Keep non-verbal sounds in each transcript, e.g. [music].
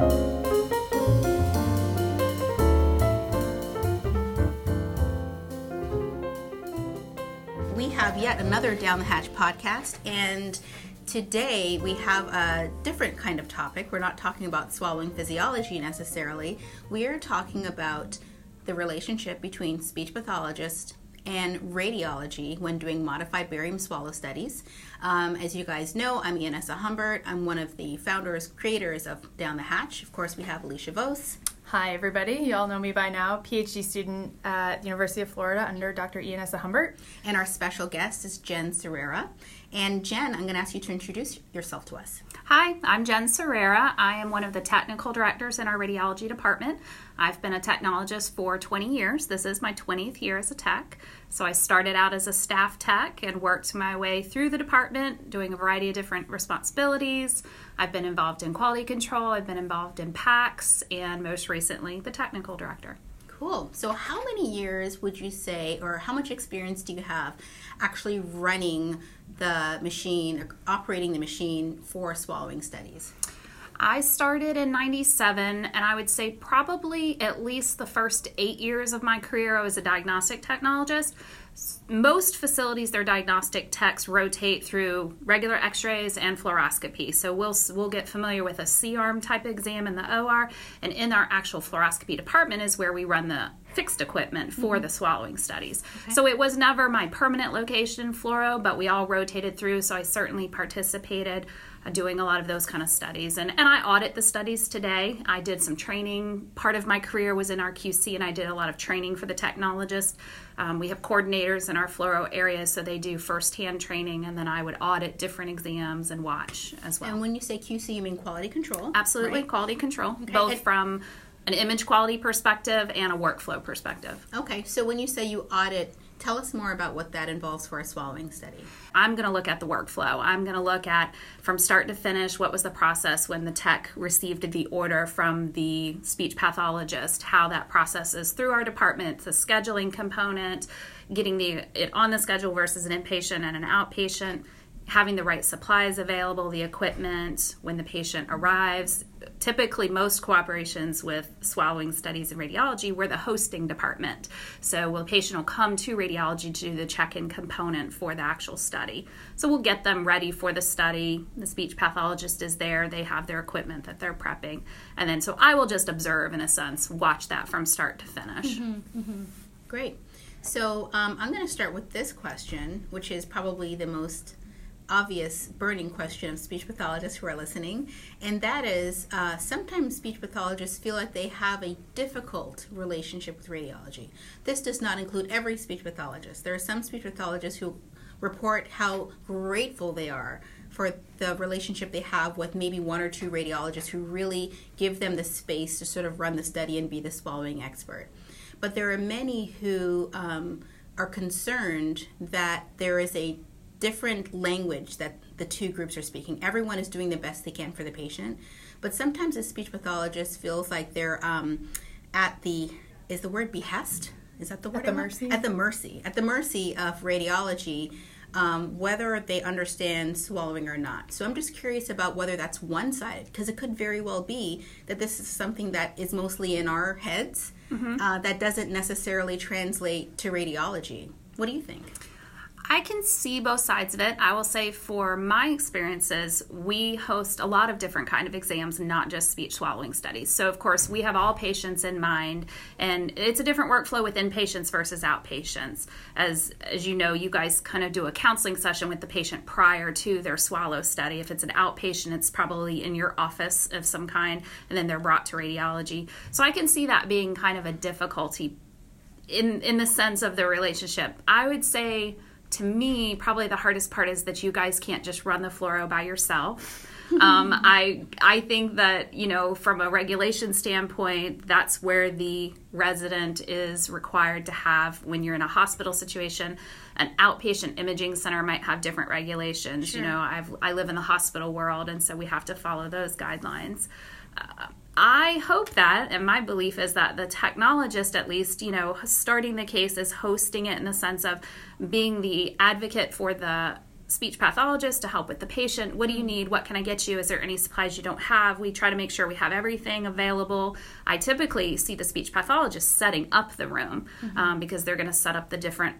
We have yet another Down the Hatch podcast, and today we have a different kind of topic. We're not talking about swallowing physiology necessarily. We are talking about the relationship between speech pathologist and radiology when doing modified barium swallow studies. Um, as you guys know, I'm Ianessa Humbert. I'm one of the founders, creators of Down the Hatch. Of course, we have Alicia Vose. Hi, everybody. You all know me by now. PhD student at the University of Florida under Dr. Ianessa Humbert. And our special guest is Jen Serrera. And Jen, I'm going to ask you to introduce yourself to us. Hi, I'm Jen Serrera. I am one of the technical directors in our radiology department. I've been a technologist for 20 years. This is my 20th year as a tech. So I started out as a staff tech and worked my way through the department doing a variety of different responsibilities. I've been involved in quality control, I've been involved in PACS, and most recently, the technical director. Cool. So, how many years would you say, or how much experience do you have actually running the machine, operating the machine for swallowing studies? I started in 97, and I would say probably at least the first eight years of my career, I was a diagnostic technologist. Most facilities, their diagnostic techs rotate through regular X-rays and fluoroscopy. So we'll we'll get familiar with a C-arm type exam in the OR, and in our actual fluoroscopy department is where we run the fixed equipment for mm-hmm. the swallowing studies. Okay. So it was never my permanent location, in fluoro, but we all rotated through. So I certainly participated doing a lot of those kind of studies. And, and I audit the studies today. I did some training. Part of my career was in our QC, and I did a lot of training for the technologists. Um, we have coordinators in our fluoro area, so they do firsthand training, and then I would audit different exams and watch as well. And when you say QC, you mean quality control? Absolutely, right? quality control, okay. both and- from an image quality perspective and a workflow perspective. Okay, so when you say you audit Tell us more about what that involves for a swallowing study. I'm going to look at the workflow. I'm going to look at from start to finish what was the process when the tech received the order from the speech pathologist, how that process is through our department, the scheduling component, getting the it on the schedule versus an inpatient and an outpatient having the right supplies available, the equipment when the patient arrives. Typically, most cooperations with swallowing studies in radiology, we're the hosting department. So, well, the patient will come to radiology to do the check in component for the actual study. So, we'll get them ready for the study. The speech pathologist is there, they have their equipment that they're prepping. And then, so I will just observe, in a sense, watch that from start to finish. Mm-hmm, mm-hmm. Great. So, um, I'm going to start with this question, which is probably the most obvious burning question of speech pathologists who are listening, and that is uh, sometimes speech pathologists feel like they have a difficult relationship with radiology. This does not include every speech pathologist. There are some speech pathologists who report how grateful they are for the relationship they have with maybe one or two radiologists who really give them the space to sort of run the study and be the swallowing expert. But there are many who um, are concerned that there is a different language that the two groups are speaking. Everyone is doing the best they can for the patient, but sometimes a speech pathologist feels like they're um, at the is the word behest. Is that the word? At the mercy. At the mercy. At the mercy of radiology. Um, whether they understand swallowing or not. So I'm just curious about whether that's one sided, because it could very well be that this is something that is mostly in our heads mm-hmm. uh, that doesn't necessarily translate to radiology. What do you think? I can see both sides of it. I will say for my experiences, we host a lot of different kind of exams, not just speech swallowing studies. So of course, we have all patients in mind and it's a different workflow within patients versus outpatients. As as you know, you guys kind of do a counseling session with the patient prior to their swallow study. If it's an outpatient, it's probably in your office of some kind and then they're brought to radiology. So I can see that being kind of a difficulty in in the sense of the relationship. I would say to me, probably the hardest part is that you guys can't just run the fluoro by yourself. [laughs] um, I I think that you know from a regulation standpoint, that's where the resident is required to have when you're in a hospital situation. An outpatient imaging center might have different regulations. Sure. You know, I've I live in the hospital world, and so we have to follow those guidelines. Uh, I hope that, and my belief is that the technologist, at least, you know, starting the case is hosting it in the sense of being the advocate for the speech pathologist to help with the patient. What do you need? What can I get you? Is there any supplies you don't have? We try to make sure we have everything available. I typically see the speech pathologist setting up the room mm-hmm. um, because they're going to set up the different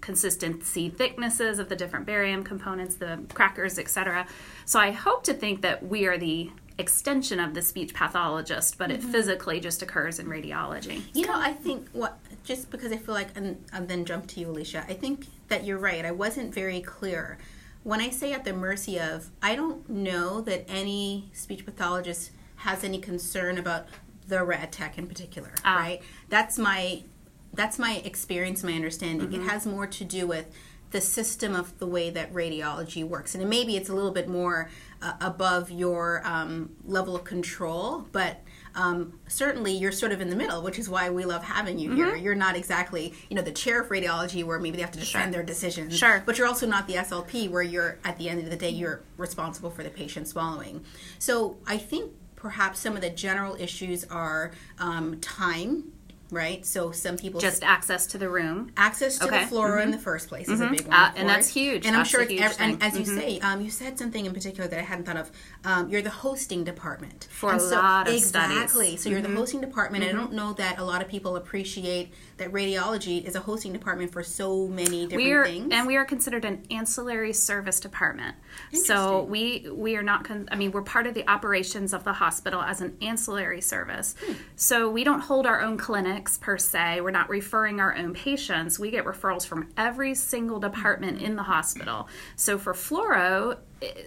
consistency thicknesses of the different barium components, the crackers, etc. So I hope to think that we are the extension of the speech pathologist, but mm-hmm. it physically just occurs in radiology. You know, I think what just because I feel like, and, and then jump to you, Alicia. I think that you're right. I wasn't very clear when I say at the mercy of. I don't know that any speech pathologist has any concern about the rad tech in particular. Ah. Right. That's my that's my experience, my understanding. Mm-hmm. It has more to do with the system of the way that radiology works, and maybe it's a little bit more uh, above your um, level of control, but um, certainly you're sort of in the middle, which is why we love having you mm-hmm. here. You're not exactly, you know, the chair of radiology where maybe they have to defend sure. their decisions. Sure. But you're also not the SLP where you're, at the end of the day, you're responsible for the patient swallowing. So I think perhaps some of the general issues are um, time right? So some people just access to the room, access to okay. the fluoro mm-hmm. in the first place is mm-hmm. a big one, uh, and that's huge. And that's I'm sure, it's, and as you mm-hmm. say, um, you said something in particular that I hadn't thought of. Um, you're the hosting department for and a so, lot of exactly. Studies. Exactly. So you're the mm-hmm. hosting department, and I don't know that a lot of people appreciate that radiology is a hosting department for so many different we are, things. And we are considered an ancillary service department. So we we are not. Con- I mean, we're part of the operations of the hospital as an ancillary service. Hmm. So we don't hold our own clinics per se. We're not referring our own patients. We get referrals from every single department in the hospital. So for fluoro,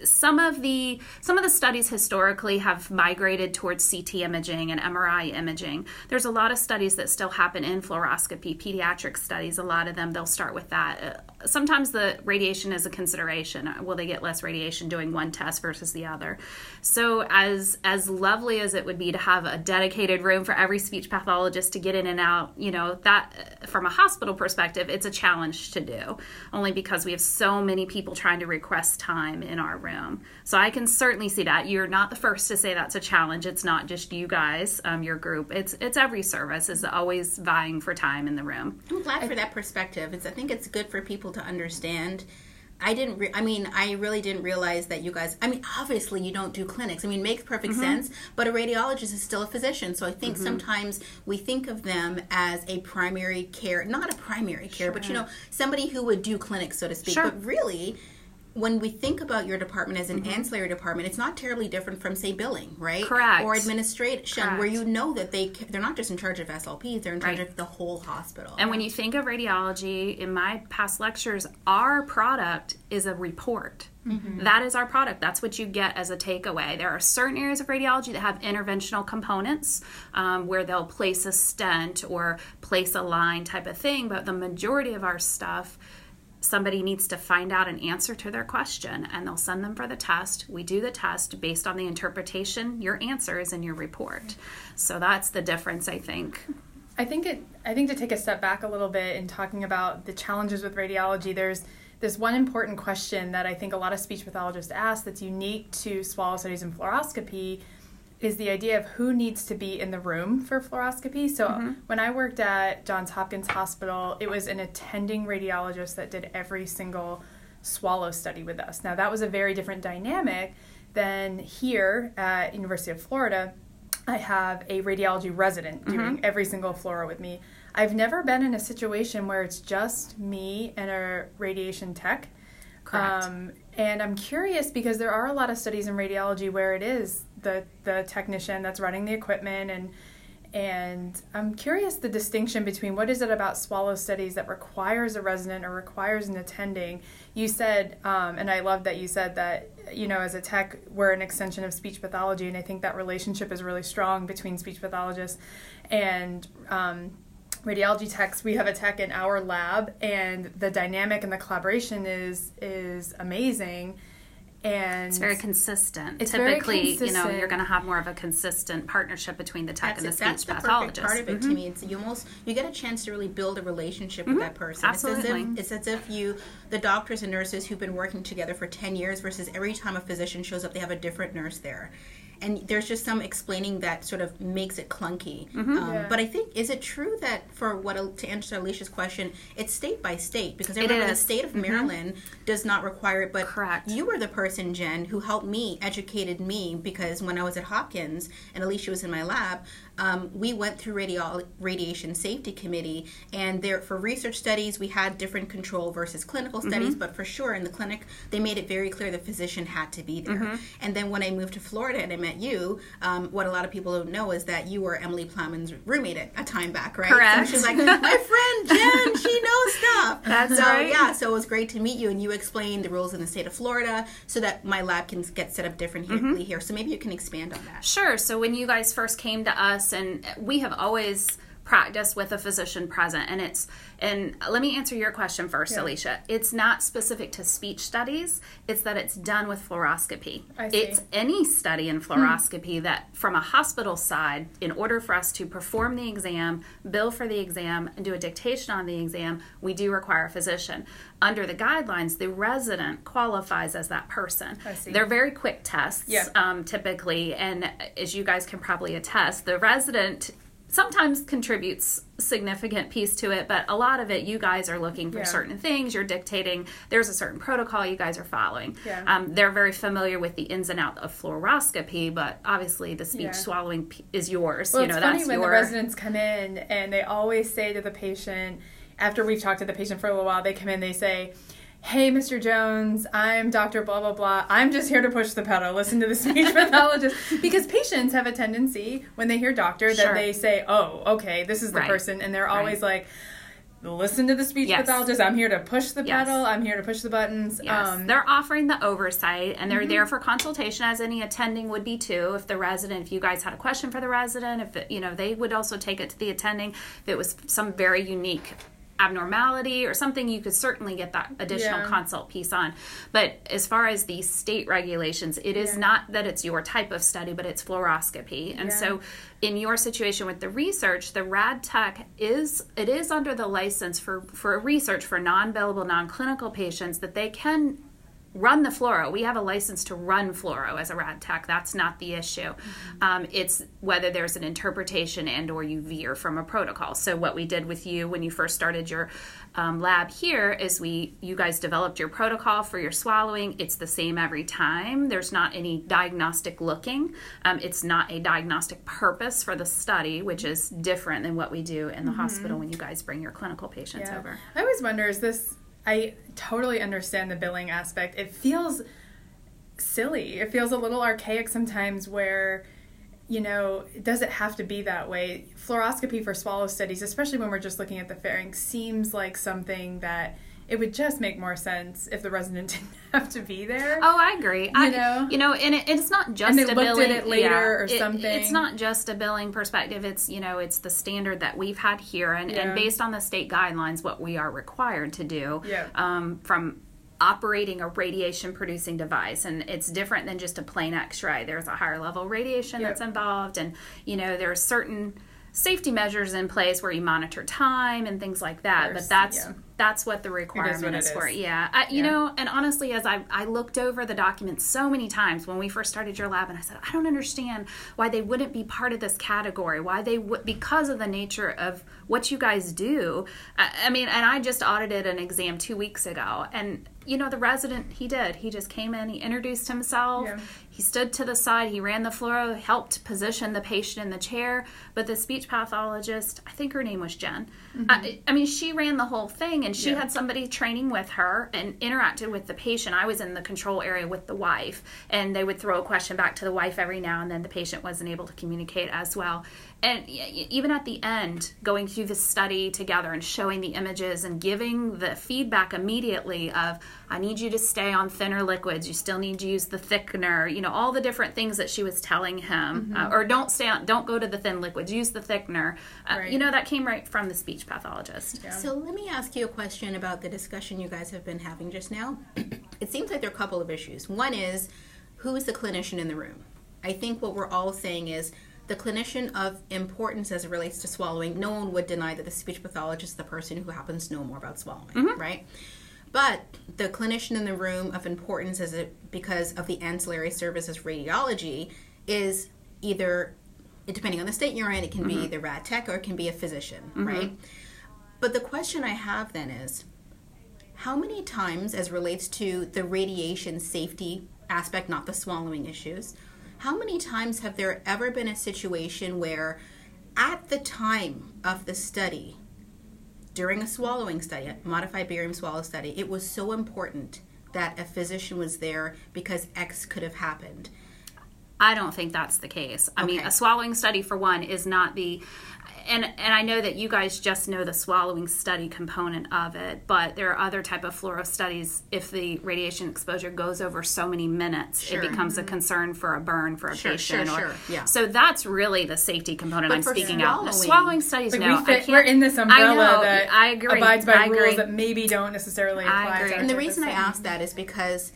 some of the some of the studies historically have migrated towards CT imaging and MRI imaging. There's a lot of studies that still happen in fluoroscopy, pediatric studies. A lot of them they'll start with that. Sometimes the radiation is a consideration. Will they get less radiation doing one test versus the other? So as as lovely as it would be to have a dedicated room for every speech pathologist to get in and out, you know that uh, from a hospital perspective, it's a challenge to do. Only because we have so many people trying to request time in our room. So I can certainly see that. You're not the first to say that's a challenge. It's not just you guys, um, your group. It's it's every service is always vying for time in the room. I'm glad for that perspective. It's I think it's good for people to understand. I didn't. Re- I mean, I really didn't realize that you guys. I mean, obviously, you don't do clinics. I mean, makes perfect mm-hmm. sense. But a radiologist is still a physician, so I think mm-hmm. sometimes we think of them as a primary care, not a primary care, sure. but you know, somebody who would do clinics, so to speak. Sure. But really, when we think about your department as an mm-hmm. ancillary department, it's not terribly different from say billing, right? Correct. Or administration, Correct. where you know that they they're not just in charge of SLPs, they're in charge right. of the whole hospital. And when you think of radiology, in my past lectures, our product is a report. Mm-hmm. That is our product. That's what you get as a takeaway. There are certain areas of radiology that have interventional components um, where they'll place a stent or place a line type of thing, but the majority of our stuff somebody needs to find out an answer to their question and they'll send them for the test. We do the test based on the interpretation, your answer is in your report. So that's the difference, I think. I think it I think to take a step back a little bit in talking about the challenges with radiology, there's this one important question that I think a lot of speech pathologists ask that's unique to swallow studies and fluoroscopy is the idea of who needs to be in the room for fluoroscopy. So mm-hmm. when I worked at Johns Hopkins Hospital, it was an attending radiologist that did every single swallow study with us. Now that was a very different dynamic than here at University of Florida. I have a radiology resident mm-hmm. doing every single fluoro with me. I've never been in a situation where it's just me and a radiation tech. Correct. Um, and I'm curious because there are a lot of studies in radiology where it is the the technician that's running the equipment and and I'm curious the distinction between what is it about swallow studies that requires a resident or requires an attending. You said, um, and I love that you said that, you know, as a tech, we're an extension of speech pathology, and I think that relationship is really strong between speech pathologists and um, radiology techs. We have a tech in our lab, and the dynamic and the collaboration is is amazing and it's very consistent. It's Typically, consistent. you know, you're going to have more of a consistent partnership between the tech that's and the speech that's pathologist. That's part of it mm-hmm. to me. It's you almost you get a chance to really build a relationship mm-hmm. with that person. Absolutely, it's as, if, it's as if you, the doctors and nurses who've been working together for ten years, versus every time a physician shows up, they have a different nurse there and there's just some explaining that sort of makes it clunky. Mm-hmm. Um, Yeah. But I think is it true that for what to answer Alicia's question, it's state by state because I remember the state of Maryland does not require it. But Correct. you were the person, Jen, who helped me, educated me because when I was at Hopkins and Alicia was in my lab, um, we went through radio- radiation safety committee, and there for research studies we had different control versus clinical studies, but for sure in the clinic they made it very clear the physician had to be there. And then when I moved to Florida and I met you, um, what a lot of people don't know is that you were Emily Plowman's roommate at a time back, right? Correct. So she's like, my [laughs] friend Jen, she knows stuff. That's so, right. Yeah, so it was great to meet you, and you explained the rules in the state of Florida so that my lab can get set up differently Mm-hmm. here. So maybe you can expand on that. Sure. So when you guys first came to us, and we have always practiced with a physician present, and it's and let me answer your question first, Yeah. Alicia. It's not specific to speech studies. It's that it's done with fluoroscopy. It's any study in fluoroscopy that, from a hospital side, in order for us to perform the exam, bill for the exam, and do a dictation on the exam, we do require a physician. Under the guidelines, the resident qualifies as that person. I see. They're very quick tests Yeah. um, typically, and as you guys can probably attest, the resident sometimes contributes significant piece to it but a lot of it you guys are looking for Yeah. certain things you're dictating there's a certain protocol you guys are following Yeah. um, they're very familiar with the ins and outs of fluoroscopy but obviously the speech Yeah. swallowing p- is yours Well, you know it's funny when your the residents come in and they always say to the patient, after we've talked to the patient for a little while, they come in, they say, Hey, Mr. Jones, I'm Dr. Blah, blah, blah. I'm just here to push the pedal. Listen to the speech [laughs] pathologist. Because patients have a tendency, when they hear doctor, that Sure. they say, Oh, okay, this is the Right. person. And they're always like, Listen to the speech Yes. pathologist. I'm here to push the Yes. pedal. I'm here to push the buttons. Yes, Um, they're offering the oversight and they're there for consultation as any attending would be too. If the resident, if you guys had a question for the resident, if it, you know, they would also take it to the attending. If it was some very unique abnormality or something, you could certainly get that additional Yeah. consult piece on. But as far as the state regulations, it is Yeah. not that it's your type of study, but it's fluoroscopy. And Yeah. so in your situation with the research, the rad tech is it is under the license for for research for non-billable, non-clinical patients that they can run the fluoro. We have a license to run fluoro as a rad tech. That's not the issue. Um, it's whether there's an interpretation and or you veer from a protocol. So what we did with you when you first started your um, lab here is we you guys developed your protocol for your swallowing. It's the same every time. There's not any diagnostic looking. Um, it's not a diagnostic purpose for the study, which is different than what we do in the hospital when you guys bring your clinical patients Yeah. over. I always wonder is this I totally understand the billing aspect. It feels silly. It feels a little archaic sometimes where you know, does it have to be that way? Fluoroscopy for swallow studies, especially when we're just looking at the pharynx, seems like something that it would just make more sense if the resident [laughs] didn't have to be there. Oh, I agree. I, know? you know, and it, it's not just And they a looked at billing it later yeah, or it- something. It's not just a billing perspective. It's you know, it's the standard that we've had here, and, Yeah. and based on the state guidelines, what we are required to do. Yeah. Um, from operating a radiation producing device and it's different than just a plain x-ray there's a higher level radiation Yep. that's involved and you know there are certain safety measures in place where you monitor time and things like that course, but that's yeah. That's what the requirement what is, it for is. yeah I, you Yeah. know and honestly as I, I looked over the documents so many times when we first started your lab and i said i don't understand why they wouldn't be part of this category why they would because of the nature of what you guys do I, I mean and i just audited an exam two weeks ago and you know the resident he did he just came in he introduced himself Yeah. He stood to the side he ran the fluoro helped position the patient in the chair but the speech pathologist i think her name was jen I, I mean she ran the whole thing and she Mm-hmm. Yeah. had somebody training with her and interacted with the patient i was in the control area with the wife and they would throw a question back to the wife every now and then the patient wasn't able to communicate as well and y- y- even at the end going through the study together and showing the images and giving the feedback immediately of i need you to stay on thinner liquids you still need to use the thickener you know all the different things that she was telling him uh, or don't stay on don't go to the thin liquids use the thickener uh, Right. you know that came right from the speech pathologist Yeah. So let me ask you a question about the discussion you guys have been having just now. [clears throat] it seems like there are a couple of issues. One is who's the clinician in the room? I think what we're all saying is the clinician of importance as it relates to swallowing, no one would deny that the speech pathologist is the person who happens to know more about swallowing, mm-hmm. right? But the clinician in the room of importance is it because of the ancillary services radiology is either depending on the state you're in, it can be mm-hmm. either rad tech or it can be a physician, mm-hmm. right? But the question I have then is how many times, as relates to the radiation safety aspect, not the swallowing issues, how many times have there ever been a situation where at the time of the study, during a swallowing study, a modified barium swallow study, it was so important that a physician was there because X could have happened. I don't think that's the case. I mean, a swallowing study for one is not the and and I know that you guys just know the swallowing study component of it, but there are other type of fluoro studies. If the radiation exposure goes over so many minutes, Sure. it becomes a mm-hmm. concern for a burn for a Sure, patient. sure, or, sure, yeah. So that's really the safety component But I'm for speaking out. The swallowing- swallowing studies, Like no, we fit, I we're in this I umbrella know, that I agree. abides by I rules agree. that maybe don't necessarily I agree. To And the reason I ask that is because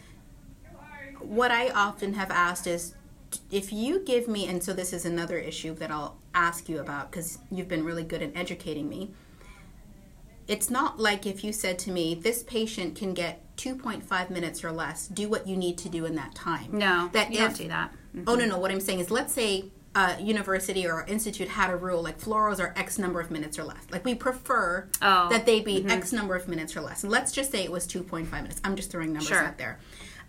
what I often have asked is if you give me, and so this is another issue that I'll ask you about because you've been really good at educating me. It's not like if you said to me, this patient can get 2.5 minutes or less, do what you need to do in that time. No, that you don't do that. Mm-hmm. Oh, no, no. What I'm saying is, let's say a university or institute had a rule like fluoros are X number of minutes or less. Like we prefer Oh, that they be X number of minutes or less. And let's just say it was 2.5 minutes. I'm just throwing numbers Sure. out there.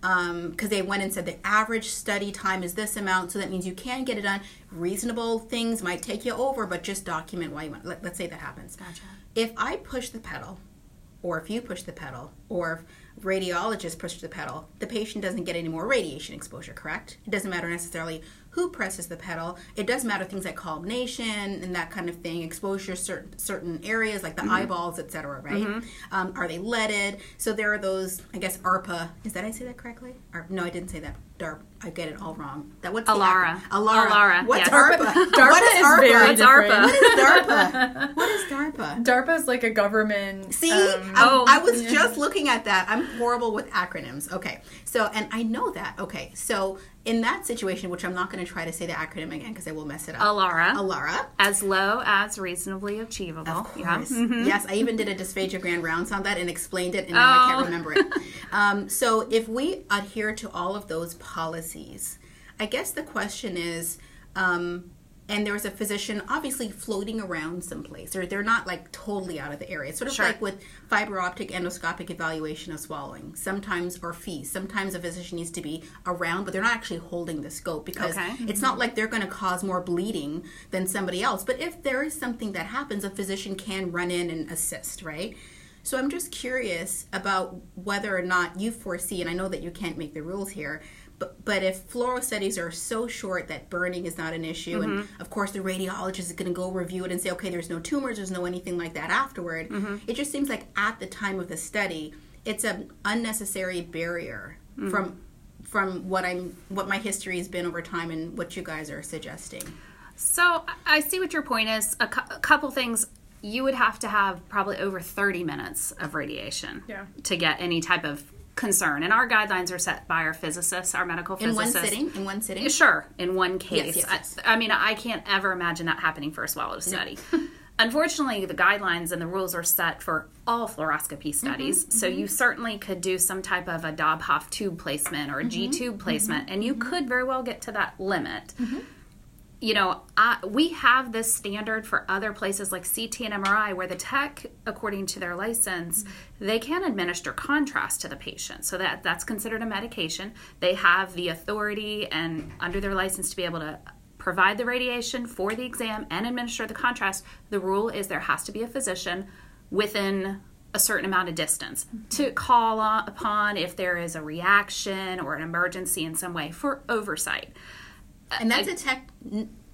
Um, because they went and said the average study time is this amount, so that means you can get it done. Reasonable things might take you over, but just document why you want. Let, let's say that happens. Gotcha. If I push the pedal, or if you push the pedal, or if radiologists push the pedal, the patient doesn't get any more radiation exposure, correct? It doesn't matter necessarily who presses the pedal. It does matter things like collimation and that kind of thing, exposure certain certain areas like the eyeballs, etc. Right? Um, are they leaded? So there are those. I guess ARPA. Is that I say that correctly? Or, no, I didn't say that. DARP. I get it all wrong. That what's Alara. Alara. Alara, What's yes. ARPA? DARPA [laughs] what is is ARPA? very What's different. ARPA? What is DARPA? [laughs] what is DARPA? DARPA is like a government. See, um, I'm- Oh. I was just looking at that. I'm horrible with acronyms. Okay, so and I know that. Okay, so in that situation, which I'm not going to try to say the acronym again because I will mess it up. Alara. Alara. As low as reasonably achievable. Of Yeah. course. Yes, I even did a dysphagia grand rounds on that and explained it, and now I Oh. can't remember it. Um, so if we adhere to all of those policies, I guess the question is. Um, and there was a physician obviously floating around someplace, or they're not like totally out of the area. It's sort of Sure. like with fiber optic endoscopic evaluation of swallowing. Sometimes, or FEES, sometimes a physician needs to be around, but they're not actually holding the scope because Okay. it's not like they're going to cause more bleeding than somebody else. But if there is something that happens, a physician can run in and assist, right? So I'm just curious about whether or not you foresee, and I know that you can't make the rules here, but, but if fluoro studies are so short that burning is not an issue, and mm-hmm. of course the radiologist is going to go review it and say, okay, there's no tumors, there's no anything like that afterward, mm-hmm. it just seems like at the time of the study, it's an unnecessary barrier mm. from from what I'm what my history has been over time and what you guys are suggesting. So I see what your point is. A, cou- a couple things. You would have to have probably over 30 minutes of radiation Yeah. to get any type of concern. And our guidelines are set by our physicists, our medical In physicists. one sitting, in one sitting. Sure, in one case. yes, yes. I, I mean, I can't ever imagine that happening for a swallow study. [laughs] Unfortunately, the guidelines and the rules are set for all fluoroscopy mm-hmm, studies. So mm-hmm. you certainly could do some type of a Dobhoff tube placement or a G mm-hmm, tube placement, and you could very well get to that limit. You know, I, we have this standard for other places like CT and MRI where the tech, according to their license, they can administer contrast to the patient. So that that's considered a medication. They have the authority and under their license to be able to provide the radiation for the exam and administer the contrast. The rule is there has to be a physician within a certain amount of distance to call upon if there is a reaction or an emergency in some way for oversight. Uh, and that's a tech.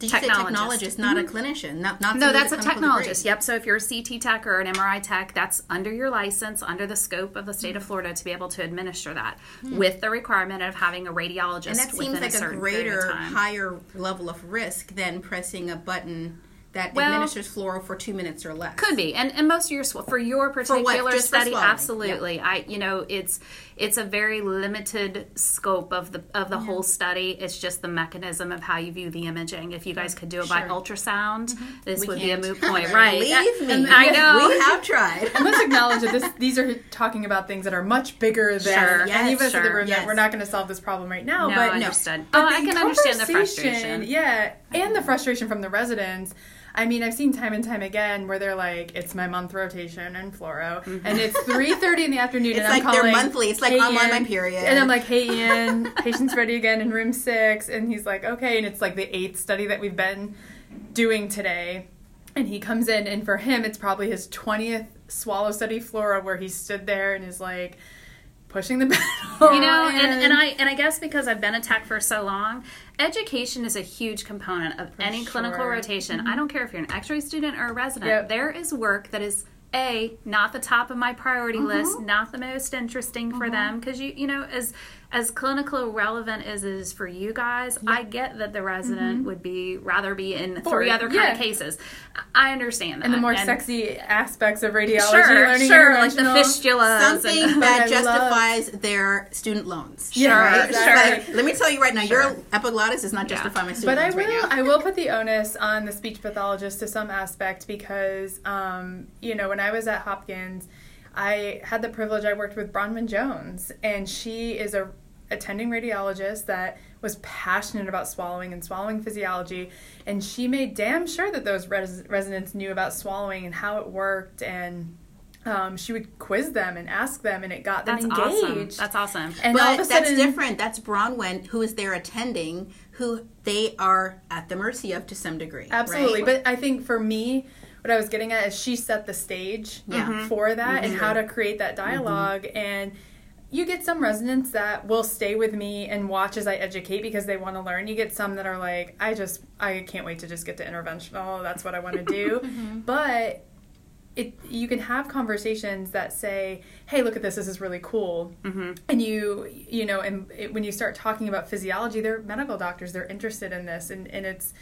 Did you say Technologist. technologist, not a mm-hmm. clinician? Not not No, that's a with clinical degree. technologist. Yep. So if you're a CT tech or an MRI tech, that's under your license, under the scope of the state of mm-hmm. Florida to be able to administer that, hmm. with the requirement of having a radiologist And that seems like a a certain period of greater, higher level of risk than pressing a button that Well- administers fluoro for two minutes or less. Could be, and and most of your for your particular for study, swallowing, absolutely. I you know it's it's a very limited scope of the of the whole study. It's just the mechanism of how you view the imaging. If you guys could do it by Sure. ultrasound, mm-hmm. this We would can't. be a moot point, right? Believe me, [laughs] I know. we have tried. And let's acknowledge that this, these are talking about things that are much bigger than Sure, yes, any of us in the sure, room. yes. That we're not going to solve this problem right now. No, but understood. but oh, I can understand the conversation- frustration. Yeah, and the frustration from the residents. I mean, I've seen time and time again where they're like, "It's my month rotation in fluoro, mm-hmm. and it's [laughs] three thirty in the afternoon." It's and like I'm calling. they're monthly. It's like "Hey, I'm on my period. and I'm like, "Hey, [laughs] Ian, patient's ready again in room six. and he's like, "Okay," and it's like the eighth study that we've been doing today, and he comes in, and for him, it's probably his twentieth swallow study fluoro where he stood there and is like pushing the [laughs] pedal. you know and, and i and i guess because i've been a tech for so long education is a huge component of any clinical sure. rotation mm-hmm. i don't care if you're an x-ray student or a resident. Yep. there is work that is a not the top of my priority list mm-hmm. not the most interesting for mm-hmm. them because you you know as as clinical relevant as it is for you guys i get that the resident would be rather be in three Bored. other kind Yeah. of cases i understand that and the more sexy aspects of radiology, sure learning sure like the fistula, Something and, [laughs] that I love- justifies their student loans. Yeah, right? exactly. Like, let me tell you right now, your epiglottis is not Yeah. justifying my student loans. But I loans right will, now. I will put the onus on the speech pathologist to some aspect because, um, you know, when I was at Hopkins, I had the privilege. I worked with Bronwyn Jones, and she is a attending radiologist that was passionate about swallowing and swallowing physiology, and she made damn sure that those res- residents knew about swallowing and how it worked and. Um, she would quiz them and ask them, and it got them that's engaged. awesome that's awesome And but a that's different. That's Bronwyn, who is there attending, who they are at the mercy of to some degree. Absolutely. right? But I think for me, what I was getting at is she set the stage Yeah. For that and how to create that dialog And you get some residents that will stay with me and watch as I educate because they want to learn. You get some that are like, I just, I can't wait to just get to interventional. That's what I want to do. [laughs] But it, you can have conversations that say, "Hey, look at this. This is really cool." Mm-hmm. And you, you know, and it, when you start talking about physiology, they're medical doctors. They're interested in this, and and it's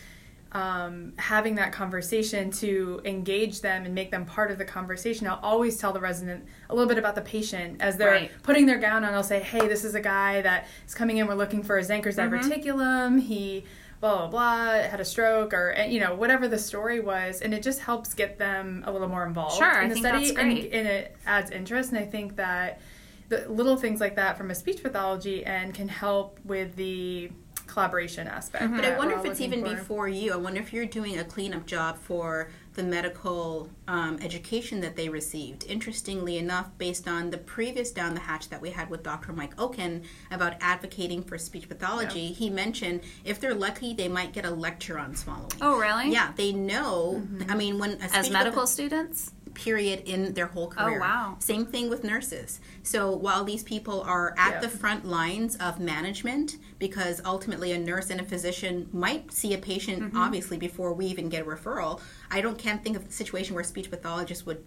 um, having that conversation to engage them and make them part of the conversation. I'll always tell the resident a little bit about the patient as they're Right. putting their gown on. I'll say, "Hey, this is a guy that is coming in. We're looking for his Zenker's Mm-hmm. diverticulum. He." Blah blah blah. Had a stroke, or you know whatever the story was, and it just helps get them a little more involved Sure, in I the think study, that's and, and it adds interest. And I think that the little things like that from a speech pathology and can help with the collaboration aspect. Mm-hmm. But I wonder if it's even for. before you. I wonder if you're doing a cleanup job for the medical um, education that they received. Interestingly enough, based on the previous down the hatch that we had with Dr. Mike Oken about advocating for speech pathology, he mentioned if they're lucky, they might get a lecture on swallowing. oh really Yeah, they know. I mean, when a as medical path- students period in their whole career. Oh, career. wow. Same thing with nurses. So while these people are at Yeah. the front lines of management, because ultimately a nurse and a physician might see a patient Mm-hmm. obviously before we even get a referral. I don't can't think of a situation where a speech pathologist would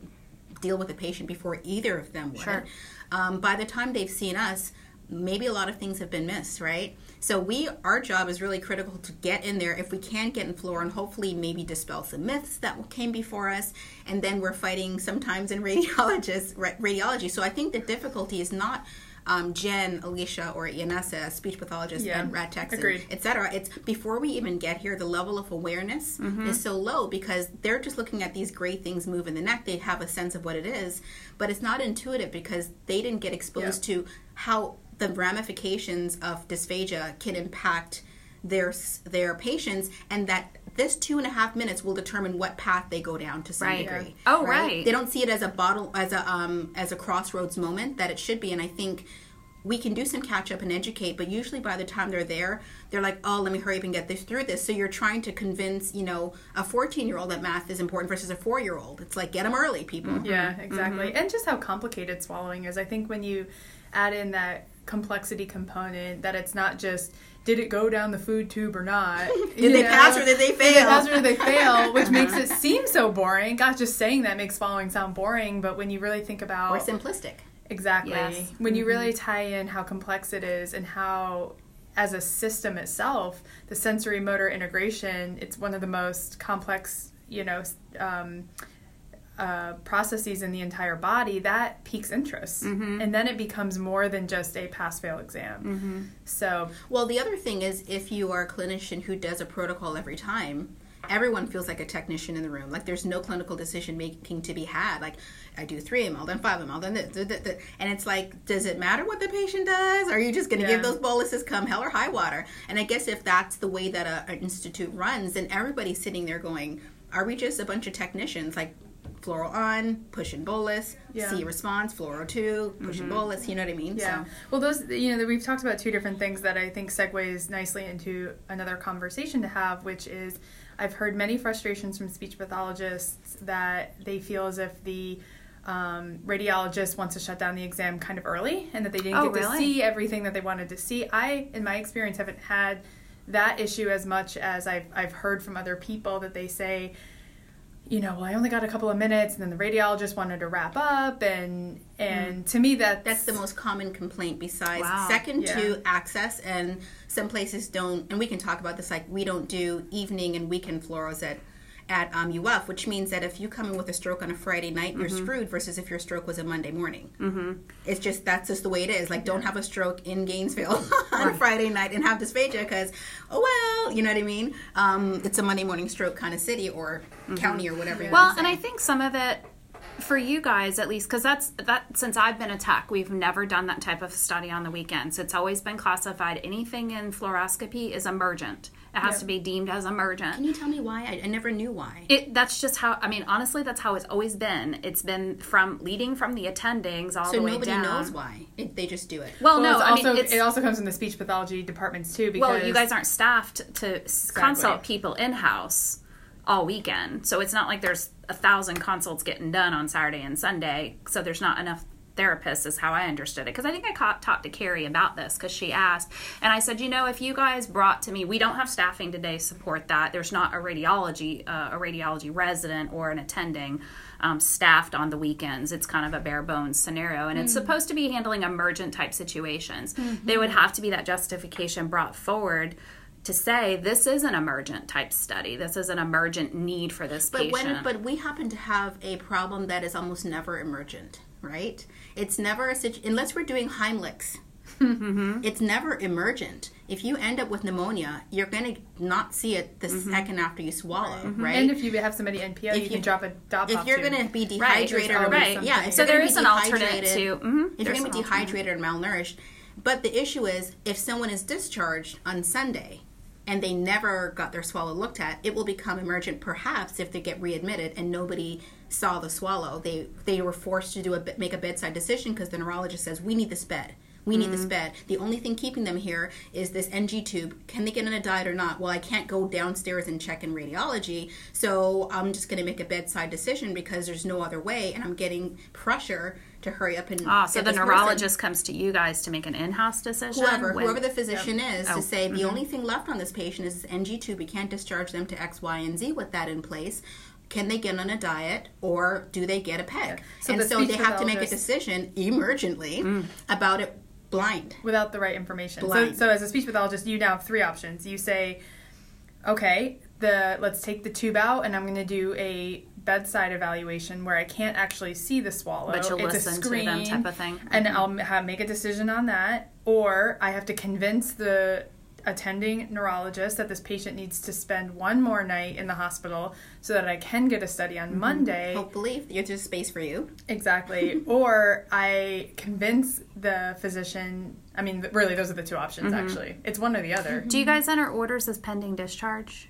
deal with a patient before either of them would. Sure. Um, by the time they've seen us, maybe a lot of things have been missed, right? So we, our job is really critical to get in there if we can get in fluoro and hopefully maybe dispel some myths that came before us. And then we're fighting sometimes in [laughs] radiologists, radiology. So I think the difficulty is not um, Jen, Alicia, or Ianessa, speech pathologists Yeah, and rad techs, etc. It's before we even get here, the level of awareness is so low because they're just looking at these gray things move in the neck. They have a sense of what it is, but it's not intuitive because they didn't get exposed to how the ramifications of dysphagia can impact their their patients, and that this two and a half minutes will determine what path they go down to some Right. degree. Oh, right. They don't see it as a bottle as a um, as a crossroads moment that it should be, and I think we can do some catch up and educate, but usually by the time they're there, they're like, "Oh, let me hurry up and get this through this." So you're trying to convince, you know, a 14 year old that math is important versus a four year old. It's like get them early, people. Yeah, exactly. And just how complicated swallowing is. I think when you add in that complexity component, that it's not just did it go down the food tube or not? [laughs] Did they pass or did they Did they fail? pass or did they fail? Which [laughs] makes it seem so boring. Gosh, just saying that makes following sound boring. But when you really think about Or simplistic. Exactly. Yes. When you really tie in how complex it is and how, as a system itself, the sensory motor integration, it's one of the most complex, you know, um, uh, processes in the entire body, that piques interest. Mm-hmm. And then it becomes more than just a pass fail exam. Mm-hmm. So, Well, the other thing is if you are a clinician who does a protocol every time, everyone feels like a technician in the room. Like there's no clinical decision making to be had. Like I do three ml, then five then this, this, this, this. and it's like, does it matter what the patient does? Are you just going to Yeah. give those boluses come hell or high water? And I guess if that's the way that a, an institute runs, then everybody's sitting there going, are we just a bunch of technicians? Like fluoro on, pushing bolus, Yeah. see response, fluoro two, pushing bolus. You know what I mean? Yeah. So, Well, those, you know, we've talked about two different things that I think segues nicely into another conversation to have, which is I've heard many frustrations from speech pathologists that they feel as if the um, radiologist wants to shut down the exam kind of early and that they didn't Oh, get to see everything that they wanted to see. I, in my experience, haven't had that issue as much as I've, I've heard from other people that they say, you know, well, I only got a couple of minutes, and then the radiologist wanted to wrap up, and and mm. to me that That's the most common complaint besides Wow. second Yeah. to access and some places don't and we can talk about this like we don't do evening and weekend fluoros at at um, UF, which means that if you come in with a stroke on a Friday night, you're screwed. Versus if your stroke was a Monday morning, mm-hmm. it's just that's just the way it is. Like, don't have a stroke in Gainesville [laughs] on a Friday night and have dysphagia because, oh well, you know what I mean. Um, it's a Monday morning stroke kind of city or county or whatever. Well, and. I think some of it for you guys at least because that's that since I've been a tech, we've never done that type of study on the weekends. It's always been classified anything in fluoroscopy is emergent. It has Yeah. to be deemed as emergent. can you tell me why? I, I never knew why. It, that's just how I mean. Honestly, that's how it's always been. It's been from leading from the attendings all so the way down. So nobody knows why. It, they just do it. Well, Well, no, it's I also, mean, it's, it also comes in the speech pathology departments too. Because well, you guys aren't staffed to s consult people in house all weekend, so it's not like there's a thousand consults getting done on Saturday and Sunday. So there's not enough therapists, is how I understood it. Because I think I caught, talked to Carrie about this because she asked, and I said, you know, if you guys brought to me, we don't have staffing today support that. There's not a radiology, uh, a radiology resident or an attending. Um, staffed on the weekends. It's kind of a bare bones scenario, and it's supposed to be handling emergent type situations. They would have to be that justification brought forward to say this is an emergent type study. This is an emergent need for this But patient. when but we happen to have a problem that is almost never emergent, right? It's never a situation, unless we're doing Heimlich's. Mm-hmm. It's never emergent. If you end up with pneumonia, you're going to not see it the Mm-hmm. second after you swallow, right? and if you have somebody NPO, you, If can you- drop a dop if you're going to be dehydrated, there's or right, yeah, so there is an alternate to. mhm, if you're going to be dehydrated and malnourished. But the issue is, if someone is discharged on Sunday and they never got their swallow looked at, it will become emergent perhaps if they get readmitted and nobody saw the swallow. They they were forced to do a make a bedside decision because the neurologist says we need this bed. We need this bed. The only thing keeping them here is this NG tube. Can they get on a diet or not? Well, I can't go downstairs and check in radiology, so I'm just going to make a bedside decision because there's no other way, and I'm getting pressure to hurry up and Ah, so the this person neurologist comes to you guys to make an in-house decision. whoever when- whoever the physician is Oh, to say the only thing left on this patient is this NG tube. We can't discharge them to X, Y, and Z with that in place. Can they get on a diet or do they get a peg? So and the so they have to make a decision emergently mm. about it blind. without the right information. So, Blind. so as a speech pathologist, you now have three options. You say, okay, the let's take the tube out, and I'm going to do a bedside evaluation where I can't actually see the swallow. But you'll it's listen a to screen, them type of thing. and mm-hmm. I'll have, make a decision on that, or I have to convince the attending neurologist that this patient needs to spend one more night in the hospital so that I can get a study Mm-hmm. on Monday. Hopefully, there's just space for you. Exactly. [laughs] or I convince the physician. I mean, really, those are the two options, Mm-hmm. actually. It's one or the other. Do you guys enter orders as pending discharge?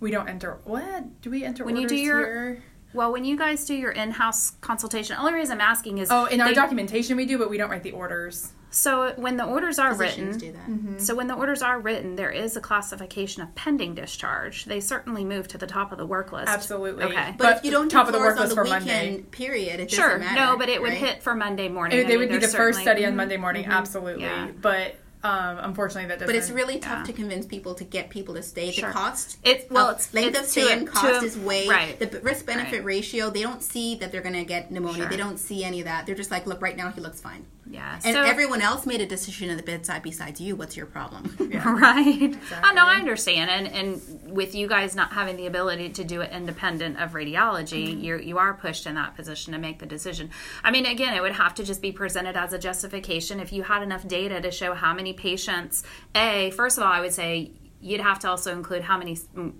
We don't enter. What? Do we enter When you do your- here? Well, when you guys do your in-house consultation, the only reason I'm asking is Oh, in our they- documentation we do, but we don't write the orders. So when the orders are Physicians written, do that. Mm-hmm. so when the orders are written, there is a classification of pending discharge. They certainly move to the top of the work list. Absolutely. Okay. But, But if you don't top do of the floors work on list the for weekend, Monday. period, it Sure. doesn't matter. no, but it would right? hit for Monday morning. It- I they mean, would be the first study on Monday morning, absolutely. Yeah. But um, unfortunately, that doesn't. But it's really tough Yeah. to convince people to get people to stay. Sure. The cost, It's- well, it's- length it's of stay and cost a- is way. right. The risk benefit Right. ratio, they don't see that they're going to get pneumonia. Sure. They don't see any of that. They're just like, look, right now he looks fine. Yeah. And so, everyone else made a decision at the bedside besides you. What's your problem? [laughs] Yeah. right. Oh no, I understand. And and with you guys not having the ability to do it independent of radiology, Mm-hmm. you you are pushed in that position to make the decision. I mean, again, it would have to just be presented as a justification if you had enough data to show how many patients. A first of all, I would say you'd have to also include how many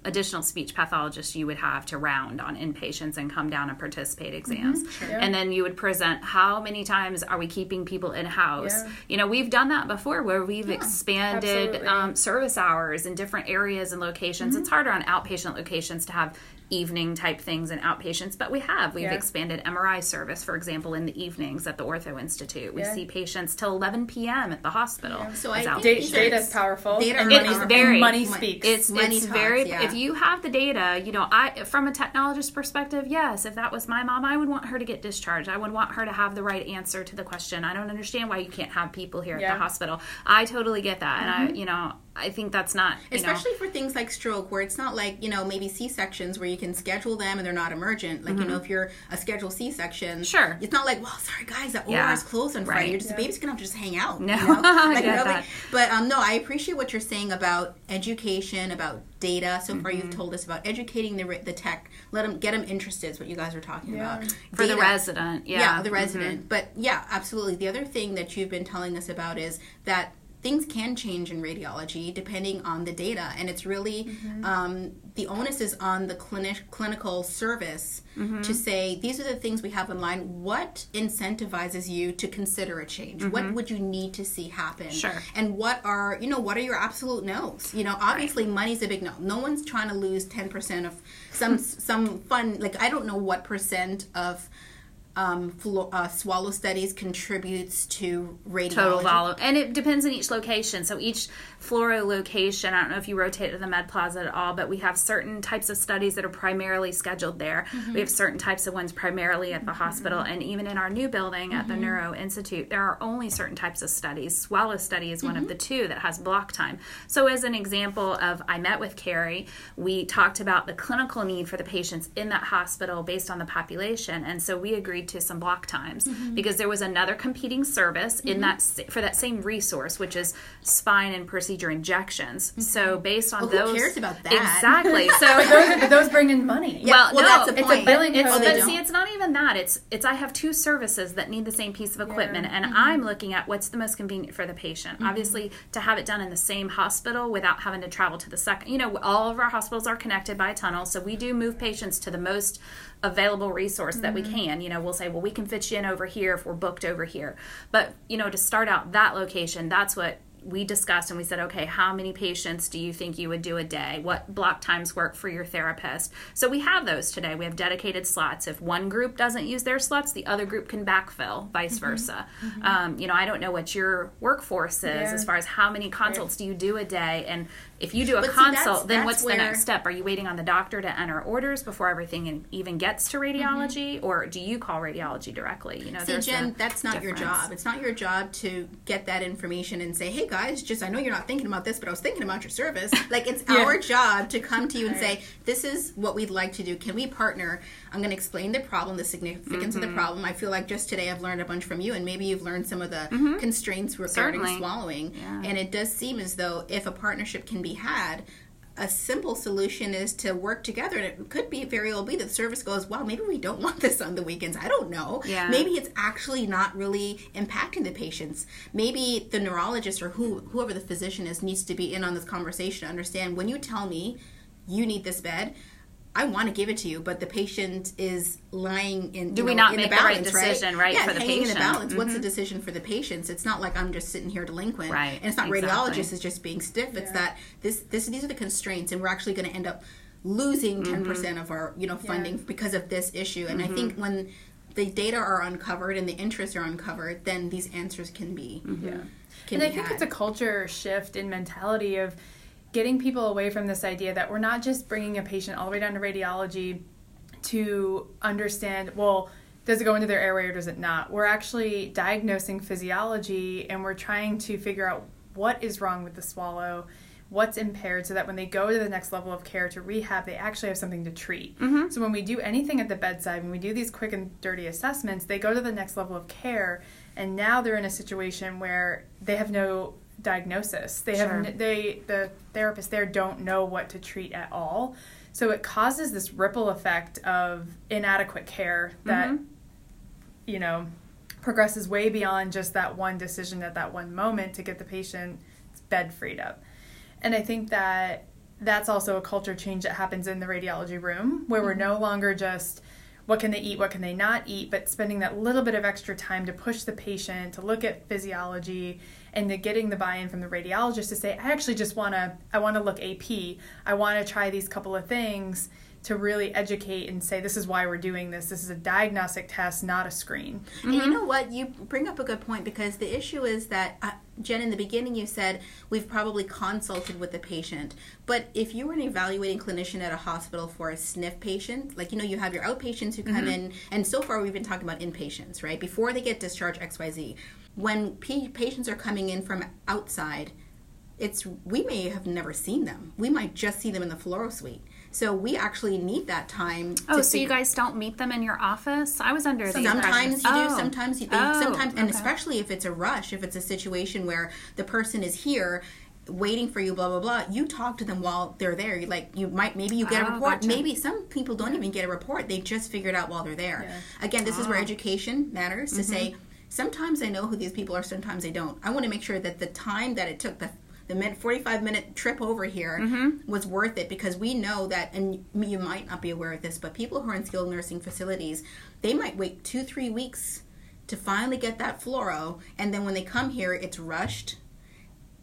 additional speech pathologists you would have to round on inpatients and come down and participate exams. Yeah. And then you would present how many times are we keeping people in house. Yeah. You know, we've done that before where we've expanded um, service hours in different areas and locations. It's harder on outpatient locations to have evening type things and outpatients, but we have. We've Yeah. expanded MRI service, for example, in the evenings at the Ortho Institute. We Yeah. see patients till 11 p.m. at the hospital. So I as think outpatients. Da- these are- data is powerful. Data and money, powerful. very- money speaks. It's Money it's talks, very yeah. if you have the data, you know, I from a technologist perspective, yes, if that was my mom, I would want her to get discharged. I would want her to have the right answer to the question. I don't understand why you can't have people here at the hospital. I totally get that. And I, mm-hmm. you know, I think that's not you know, Especially for things like stroke, where it's not like, you know, maybe C sections where you can schedule them and they're not emergent. Like, you know, if you're a scheduled C section, Mm-hmm. Sure. It's not like, well, sorry guys, that OR Yeah. is closed on Friday. Right. You're just, the baby's gonna have to just hang out. No. You [laughs] know? I Like, get really. that. But um, no, I appreciate what you're saying about education, about data. So far, Mm-hmm. you've told us about educating the, the tech. Let them get them interested. Is what you guys are talking Yeah. about for the resident. Yeah. yeah, the resident. But yeah, absolutely. The other thing that you've been telling us about is that things can change in radiology depending on the data, and it's really Mm-hmm. um, the onus is on the clinic clinical service Mm-hmm. to say these are the things we have in line. What incentivizes you to consider a change? What would you need to see happen? Mm-hmm. Sure. And what are you know what are your absolute no's? You know, obviously money's a big no. No one's trying to lose ten percent of some some fun. Like I don't know what percent of um, uh, swallow studies contributes to radiology. total volume and it depends on each location so each fluoro location i don't know if you rotate to the med plaza at all but we have certain types of studies that are primarily scheduled there. We have certain types of ones primarily at the mm-hmm. hospital and even in our new building at the mm-hmm. neuro institute there are only certain types of studies. Swallow study is one of mm-hmm. the two that has block time. So as an example of i met with carrie we talked about the clinical need for the patients in that hospital based on the population and so we agreed to some block times Mm-hmm. because there was another competing service in that for that same resource which is spine and procedure injections so based on Well, who those cares about that? exactly [laughs] so those, those bring in money. [laughs] well, well, no, that's the it's a billing it's, code. but see, it's not even that. It's it's I have two services that need the same piece of equipment, and Mm-hmm. I'm looking at what's the most convenient for the patient. Obviously, to have it done in the same hospital without having to travel to the second. You know, all of our hospitals are connected by a tunnel, so we do move patients to the most available resource that we Mm-hmm. can. You know, we'll say, well, we can fit you in over here if we're booked over here. But you know, to start out that location, that's what we discussed and we said, okay, how many patients do you think you would do a day? What block times work for your therapist? So we have those today. We have dedicated slots. If one group doesn't use their slots, the other group can backfill, vice Mm-hmm. versa. Um, you know, I don't know what your workforce is Yeah. as far as how many consults do you do a day, and if you do a But see, that's- consult, then that's what's the next step? Are you waiting on the doctor to enter orders before everything in- even gets to radiology, or do you call radiology directly? You know, Mm-hmm. See, Jen, that's not your job. It's not your job to get that information and say, "Hey, guys, just I know you're not thinking about this, but I was thinking about your service." [laughs] Like it's Yeah. our job to come to you and say, "This is what we'd like to do. Can we partner?" I'm going to explain the problem, the significance of Mm-hmm. the problem. I feel like just today I've learned a bunch from you, and maybe you've learned some of the constraints regarding Mm-hmm. Certainly. swallowing. Yeah. And it does seem as though if a partnership can be had. A simple solution is to work together, and it could be very well be that the service goes, well maybe we don't [laughs] want this on the weekends." I don't know. Yeah. Maybe it's actually not really impacting the patients. Maybe the neurologist or who, whoever the physician is needs to be in on this conversation to understand when you tell me you need this bed, I want to give it to you, but the patient is lying in. Do we know, not in make the the right balance, decision, right, Yeah, for the hanging in the patient? Mm-hmm. balance. What's the decision for the patients? It's not like I'm just sitting here delinquent, Right, And it's not exactly. radiologist is just being stiff. It's that this this these are the constraints, and we're actually going to end up losing 10 Mm-hmm. percent of our you know funding because of this issue. And I think when the data are uncovered and the interests are uncovered, then these answers can be Mm-hmm. Yeah. can and I think had. it's a culture shift in mentality of getting people away from this idea that we're not just bringing a patient all the way down to radiology to understand, well, does it go into their airway or does it not? We're actually diagnosing physiology and we're trying to figure out what is wrong with the swallow. what's impaired so that when they go to the next level of care to rehab, they actually have something to treat. Mm-hmm. So when we do anything at the bedside, when we do these quick and dirty assessments, they go to the next level of care, and now they're in a situation where they have no diagnosis. They have they the therapists there don't know what to treat at all. So it causes this ripple effect of inadequate care that Mhm. you know progresses way beyond just that one decision at that one moment to get the patient's bed freed up. And I think that that's also a culture change that happens in the radiology room where we're no longer just what can they eat, what can they not eat, but spending that little bit of extra time to push the patient, to look at physiology, and to getting the buy-in from the radiologist to say, I actually just want to, I want to look AP, I want to try these couple of things to really educate and say, this is why we're doing this. This is a diagnostic test, not a screen. And you know what? You bring up a good point because the issue is that, uh, Jen, in the beginning you said we've probably consulted with the patient. But if you were an evaluating clinician at a hospital for a SNF patient, like, you know, you have your outpatients who come in, and so far we've been talking about inpatients, right? Before they get discharged, XYZ. When p- patients are coming in from outside, it's we may have never seen them. We might just see them in the fluoro suite. So we actually need that time. Oh, to so you guys don't meet them in your office? I was under the Sometimes you impression- do. Oh. Sometimes you. They, Oh, sometimes, and okay. especially if it's a rush, if it's a situation where the person is here waiting for you, blah blah blah. You talk to them while they're there. You like you might maybe you get a Oh, report. gotcha. Maybe some people don't even get a report. They just figure it out while they're there. Yeah. Again, this is where Oh. education matters. To say Mm-hmm. Sometimes I know who these people are. Sometimes I don't. I want to make sure that the time that it took the the minute, 45 minute trip over here Mm-hmm. was worth it because we know that and you might not be aware of this but people who are in skilled nursing facilities they might wait two three weeks to finally get that fluoro and then when they come here it's rushed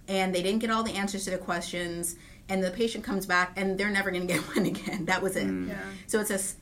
and they didn't get all the answers to their questions and the patient comes back and they're never going [laughs] to get one again that was it Yeah. so it's a s-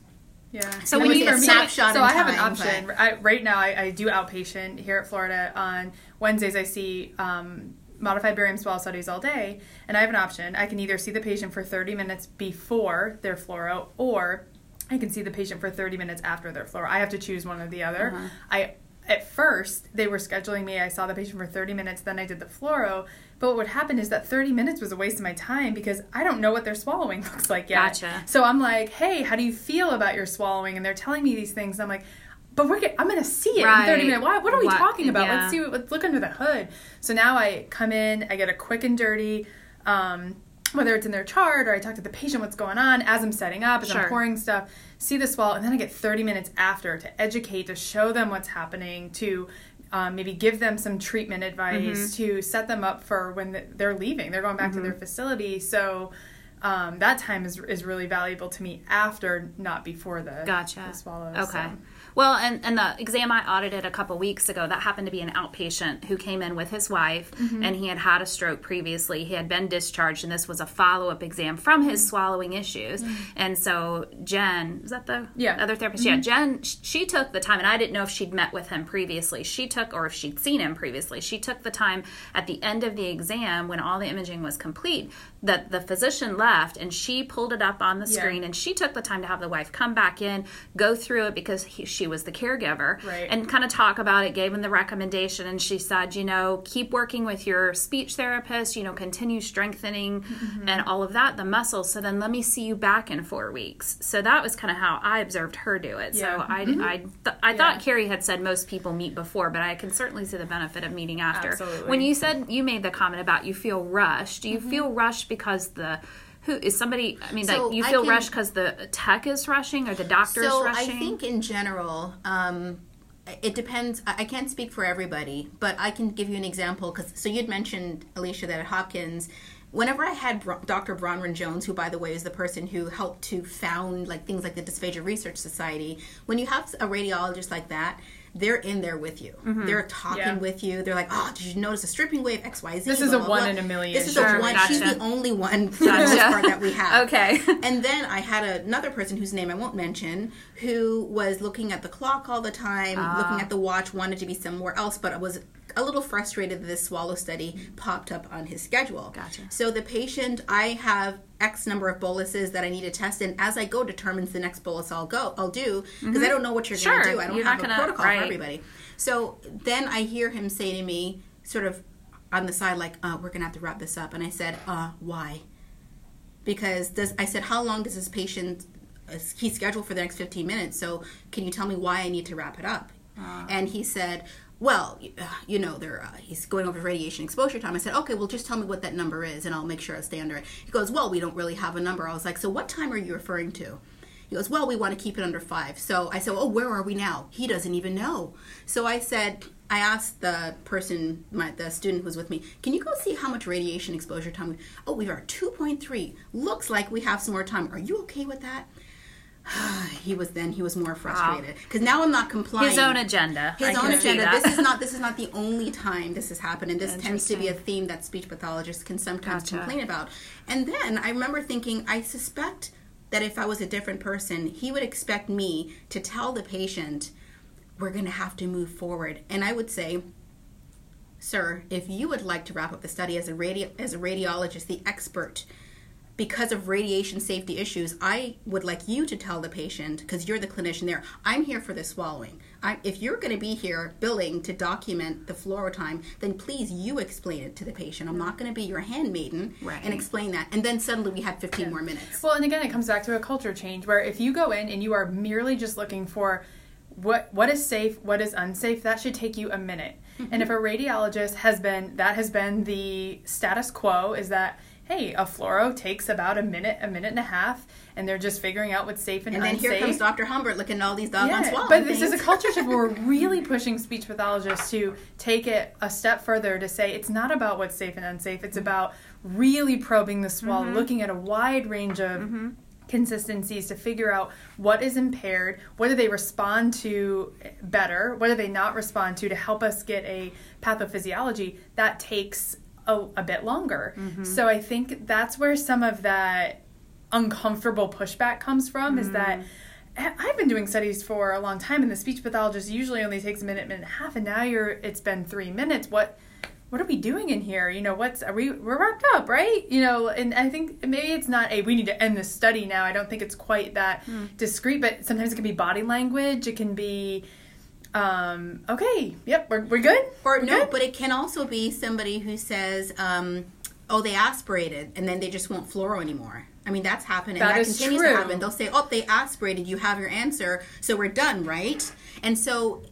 Yeah. So when for you- me- a snapshot so I have an option. but- I, right now, I, I do outpatient here at Florida. On Wednesdays, I see um, modified barium swallow studies all day, and I have an option. I can either see the patient for 30 minutes before their fluoro, or I can see the patient for 30 minutes after their fluoro. I have to choose one or the other. Uh-huh. I at first they were scheduling me. I saw the patient for 30 minutes, then I did the fluoro. But what would happen is that 30 minutes was a waste of my time because I don't know what their swallowing [laughs] looks like yet. Gotcha. So I'm like, hey, how do you feel about your swallowing? And they're telling me these things. And I'm like, but we're get, I'm going to see it in 30 minutes. Why, what are we What- talking about? yeah. Let's see. What, let's look under the hood. So now I come in, I get a quick and dirty. Um, whether it's in their chart or I talk to the patient what's going on as I'm setting up, as Sure. I'm pouring stuff, see the swallow, and then I get 30 minutes after to educate, to show them what's happening, to um, maybe give them some treatment advice, Mm-hmm. to set them up for when they're leaving, they're going back to their facility. So um, that time is, is really valuable to me after, not before the, Gotcha. the swallows. Okay. so. Well, and, and the exam I audited a couple weeks ago, that happened to be an outpatient who came in with his wife, Mm-hmm. and he had had a stroke previously. He had been discharged, and this was a follow up exam from his swallowing issues. And so Jen, is that the Mm-hmm. Yeah. Mm-hmm. other therapist? Yeah, Jen, she took the time, and I didn't know if she'd met with him previously. She took, or if she'd seen him previously, she took the time at the end of the exam when all the imaging was complete that the physician left, and she pulled it up on the Yeah. screen, and she took the time to have the wife come back in, go through it because he, she was the caregiver, Right. and kind of talk about it, gave him the recommendation, and she said, you know, keep working with your speech therapist, you know, continue strengthening Mm-hmm. and all of that, the muscles. So then let me see you back in four weeks. So that was kind of how I observed her do it. Yeah. So I, I, th- I Yeah. thought Carrie had said most people meet before, but I can certainly see the benefit of meeting after. Absolutely. When you said you made the comment about you feel rushed, do you Mm-hmm. feel rushed because the who is somebody? I mean, So like you feel can- rushed because the tech is rushing or the doctor's so rushing. I think in general, um, it depends. I can't speak for everybody, but I can give you an example. Because so you'd mentioned Alicia that at Hopkins, whenever I had Dr. Bronwyn Jones, who by the way is the person who helped to found like things like the Dysphagia Research Society, when you have a radiologist like that. They're in there with you. They're talking Yeah. with you. They're like, "Oh, did you notice a stripping wave X Y Z? Z?" This is blah, a one blah." in a million. This is Sure, a one. She's the only one [laughs] for the most Gotcha. part that we have. Okay. [laughs] And then I had another person whose name I won't mention who was looking at the clock all the time, Ah. looking at the watch, wanted to be somewhere else, but was a little frustrated that this swallow study popped up on his schedule. Gotcha. So the patient, I have X number of boluses that I need to test, and as I go, determines the next bolus I'll go, I'll do because I don't know what you're going Mm-hmm. Sure, to do. I don't you're have a gonna- protocol right. for everybody. So then I hear him say to me, sort of on the side like, uh, "We're gonna have to wrap this up," and I said, "Uh, why?" Because does I said, "How long does this patient?" uh, He's scheduled for the next 15 minutes, so can you tell me why I need to wrap it up? And he said, well, uh, you know, uh, he's going over radiation exposure time. I said, okay, well, just tell me what that number is, and I'll make sure I stay under it. He goes, well, we don't really have a number. I was like, so what time are you referring to? He goes, well, we want to keep it under five. So I said, oh, where are we now? He doesn't even know. So I said, I asked the person, my the student who was with me, can you go see how much radiation exposure time? We, oh, we are 2.3. Looks like we have some more time. Are you okay with that? [sighs] he was then he was more frustrated because now I'm not complying. His own agenda. His I own agenda. This is not [laughs] this is not the only time this has happened, and this tends to be a theme that speech pathologists can sometimes Gotcha. complain about. And then I remember thinking, I suspect that if I was a different person, he would expect me to tell the patient, "We're going to have to move forward," and I would say. Sir, if you would like to wrap up the study as a radi- as a radiologist, the expert, because of radiation safety issues, I would like you to tell the patient, because you're the clinician there, I'm here for the swallowing. I, if you're going to be here billing to document the fluoro time, then please you explain it to the patient. I'm not going to be your handmaiden Right. and explain that. And then suddenly we have 15 more minutes. Well, and again, it comes back to a culture change where if you go in and you are merely just looking for what what is safe, what is unsafe, that should take you a minute. [laughs] And if a radiologist has been that has been the status quo is that hey, a fluoro takes about a minute, a minute and a half, and they're just figuring out what's safe and, And then unsafe. here comes Dr. Humbert looking at all these doggone Yeah, swallowing but this is a culture shift where we're really [laughs] pushing speech pathologists to take it a step further to say it's not about what's safe and unsafe. It's mm-hmm. about really probing the swallow, mm-hmm. looking at a wide range of mm-hmm. consistencies to figure out what is impaired, what do they respond to better, what do they not respond to to help us get a pathophysiology that takes a, a bit longer. Mm-hmm. So I think that's where some of that uncomfortable pushback comes from is that mm. I've been doing studies for a long time, and the speech pathologist usually only takes a minute, minute and a half, and now you're it's been three minutes. What what are we doing in here? You know, what's are we we're wrapped up, right? You know, and I think maybe it's not a we need to end this study now. I don't think it's quite that mm. discreet, but sometimes it can be body language. It can be um okay yep we're, we're good Or We're no, good? but it can also be somebody who says, um, "Oh, they aspirated, and then they just won't fluoro anymore." I mean, that's happened, and That that, is continues true. to happen. They'll say, "Oh, they aspirated. You have your answer, so we're done, right?" And so,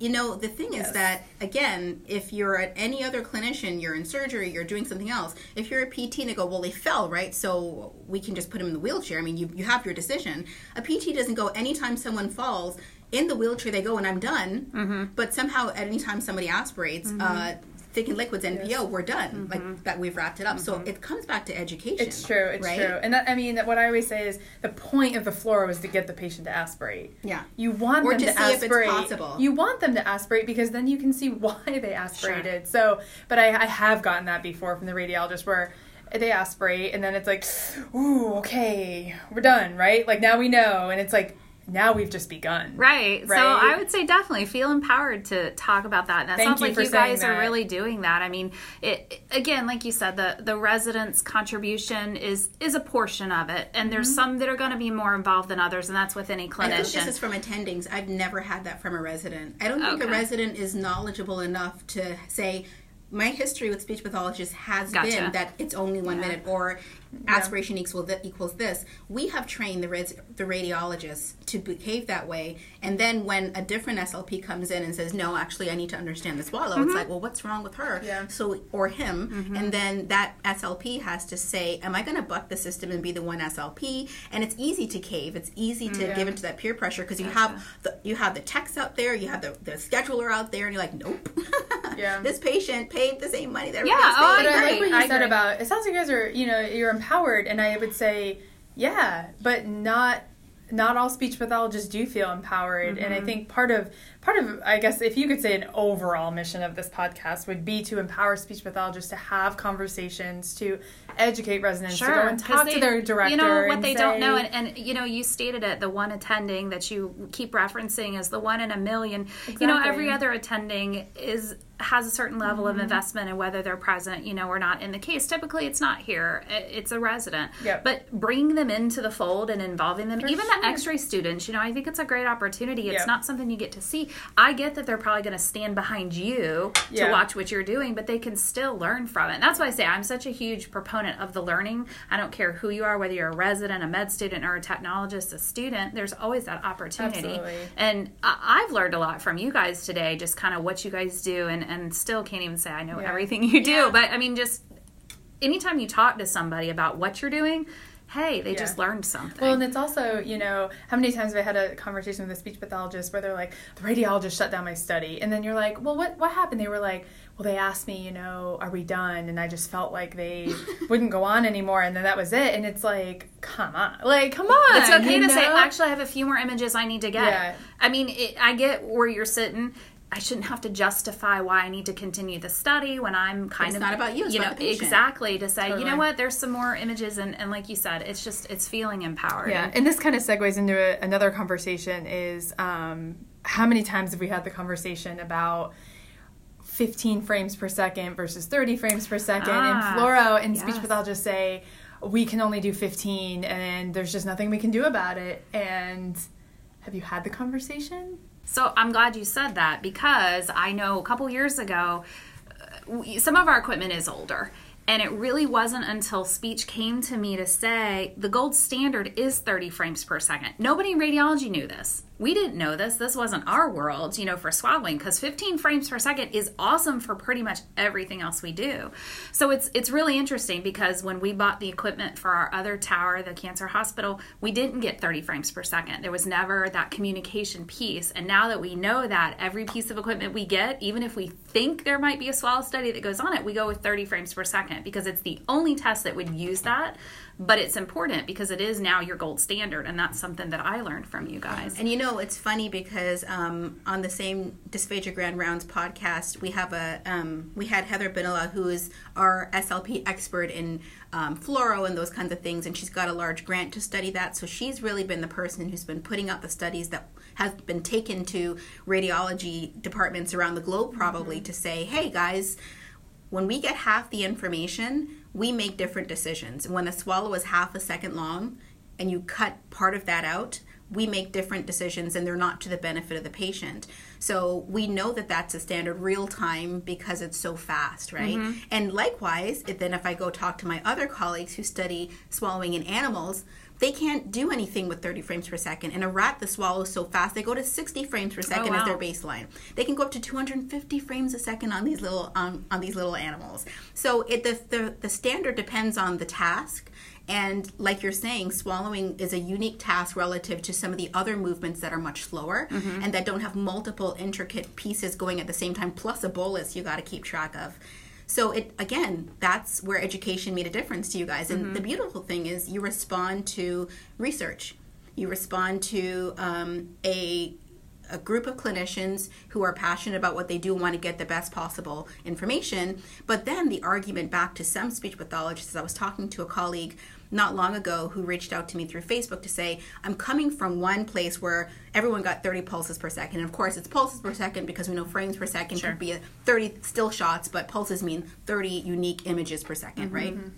you know, the thing Yes. is that again, if you're at any other clinician, you're in surgery, you're doing something else. If you're a PT, and they go, "Well, they fell, right? So we can just put them in the wheelchair." I mean, you you have your decision. A PT doesn't go anytime someone falls. In the wheelchair, they go and I'm done. Mm-hmm. But somehow, at any time somebody aspirates, uh, thickened liquids NPO, we're done. Like that, we've wrapped it up. So it comes back to education. Mm-hmm. It's true. It's right? true. And that, I mean, that what I always say is the point of the fluoro was to get the patient to aspirate. Yeah. You want Or them to to, see if it's aspirate. possible. You want them to aspirate because then you can see [laughs] why they aspirated. So, but I, I have gotten that before from the radiologist where they aspirate and then it's like, ooh, okay, we're done, right? Like now we know, and it's like now we've just begun. Right. So I would say definitely feel empowered to talk about that. And that Thank sounds you like for you guys saying are really doing that. I mean, it it- again, like you said, the the residents' contribution is is a portion of it, and there's Mm-hmm. some that are going to be more involved than others, and that's with any I think this is from attendings. I've never had that from a resident. I don't think a resident is knowledgeable enough to say, my history with speech pathologists has Gotcha. been that it's only one minute or aspiration equals th- equals this. We have trained the res- the radiologists to behave that way, and then when a different SLP comes in and says, "No, actually, I need to understand the swallow," it's mm-hmm. like, "Well, what's wrong with her?" Yeah. So or him, mm-hmm. and then that SLP has to say, "Am I going to buck the system and be the one SLP?" And it's easy to cave. It's easy to mm-hmm. give into that peer pressure because you have the you have the techs out there, you have the, the scheduler out there, and you're like, "Nope, Yeah. [laughs] this patient paid the same money that Yeah, oh, else But. I like agree. what you I said agree. about it sounds like you guys are, you know, you're empowered and I would say, yeah, but not not all speech pathologists do feel empowered and I Mm-hmm. think part of part of I guess if you could say an overall mission of this podcast would be to empower speech pathologists to have conversations to educate residents to go and talk they- to their director You know what and they don't know, and, and you know you stated it. The one attending that you keep referencing is the one in a million. Exactly. You know, every other attending is has a certain level Mm-hmm. of investment in whether they're present, you know, or not. In the case, typically it's not here; it's a resident. Yep. But bringing them into the fold and involving them, even sure. the X-ray students, you know, I think it's a great opportunity. It's Yep. not something you get to see. I get that they're probably going to stand behind you Yeah. to watch what you're doing, but they can still learn from it. And that's why I say I'm such a huge proponent of the learning. I don't care who you are, whether you're a resident, a med student, or a technologist, a student, there's always that opportunity. Absolutely. And I- I've learned a lot from you guys today, just kind of what you guys do, and, and still can't even say I know Yeah. everything [laughs] you do. Yeah. But I mean, just anytime you talk to somebody about what you're doing, hey, they Yeah. just learned something. Well, and it's also, you know, how many times have I had a conversation with a speech pathologist where they're like, the radiologist shut down my study. And then you're like, well, what, what happened? They were like, well, they asked me, you know, are we done? And I just felt like they [laughs] wouldn't go on anymore. And then that was it. And it's like, come on. Like, come on. it's okay to say, actually, I have a few more images I need to get. Yeah. I mean, it, I get where you're sitting. I shouldn't have to justify why I need to continue the study when I'm kind It's of not about you, it's you know, exactly to say, you know what, there's some more images, and, and like you said, it's just it's feeling empowered. Yeah, and this kind of segues into a, another conversation is um, how many times have we had the conversation about 15 frames per second versus 30 frames per second Ah, and fluoro and speech yes. pathologists say we can only do 15 and there's just nothing we can do about it and have you had the conversation So I'm glad you said that because I know a couple years ago, uh, some of our equipment is older. And it really wasn't until speech came to me to say the gold standard is 30 frames per second. Nobody in radiology knew this. We didn't know this. This wasn't our world, you know, for swallowing because 15 frames per second is awesome for pretty much everything else we do. So it's it's really interesting because when we bought the equipment for our other tower, the cancer hospital, we didn't get 30 frames per second. There was never that communication piece. And now that we know that every piece of equipment we get, even if we think there might be a swallow study that goes on it, we go with 30 frames per second because it's the only test that would use that. But it's important because it is now your gold standard, and that's something that I learned from you guys. And you know, it's funny because um, on the same Dysphagia Grand Rounds podcast, we have a um, we had Heather Bonilha, who is our SLP expert in um, fluoro and those kinds of things, and she's got a large grant to study that. So she's really been the person who's been putting out the studies that have been taken to radiology departments around the globe, probably to say, hey guys, when we get half the information, we make different decisions. When a swallow is half a second long and you cut part of that out, we make different decisions and they're not to the benefit of the patient. So we know that that's a standard real time because it's so fast, right? Mm-hmm. And likewise, if, then if I go talk to my other colleagues who study swallowing in animals, they can't do anything with 30 frames per second. In a rat, the swallows so fast they go to 60 frames per oh, second as wow. their baseline. They can go up to 250 frames a second on these little on, on these little animals. So it the, the the standard depends on the task. And like you're saying, swallowing is a unique task relative to some of the other movements that are much slower and that don't have multiple intricate pieces going at the same time, plus a bolus you got to keep track of. So it again, that's where education made a difference to you guys. And the beautiful thing is, you respond to research. You respond to um, a a group of clinicians who are passionate about what they do and want to get the best possible information. But then the argument back to some speech pathologists, I was talking to a colleague not long ago who reached out to me through Facebook to say, I'm coming from one place where everyone got 30 pulses per second. And of course, it's pulses per second because we know frames per second could be a 30 still shots, but pulses mean 30 unique images per 2nd mm-hmm, right? Mm-hmm.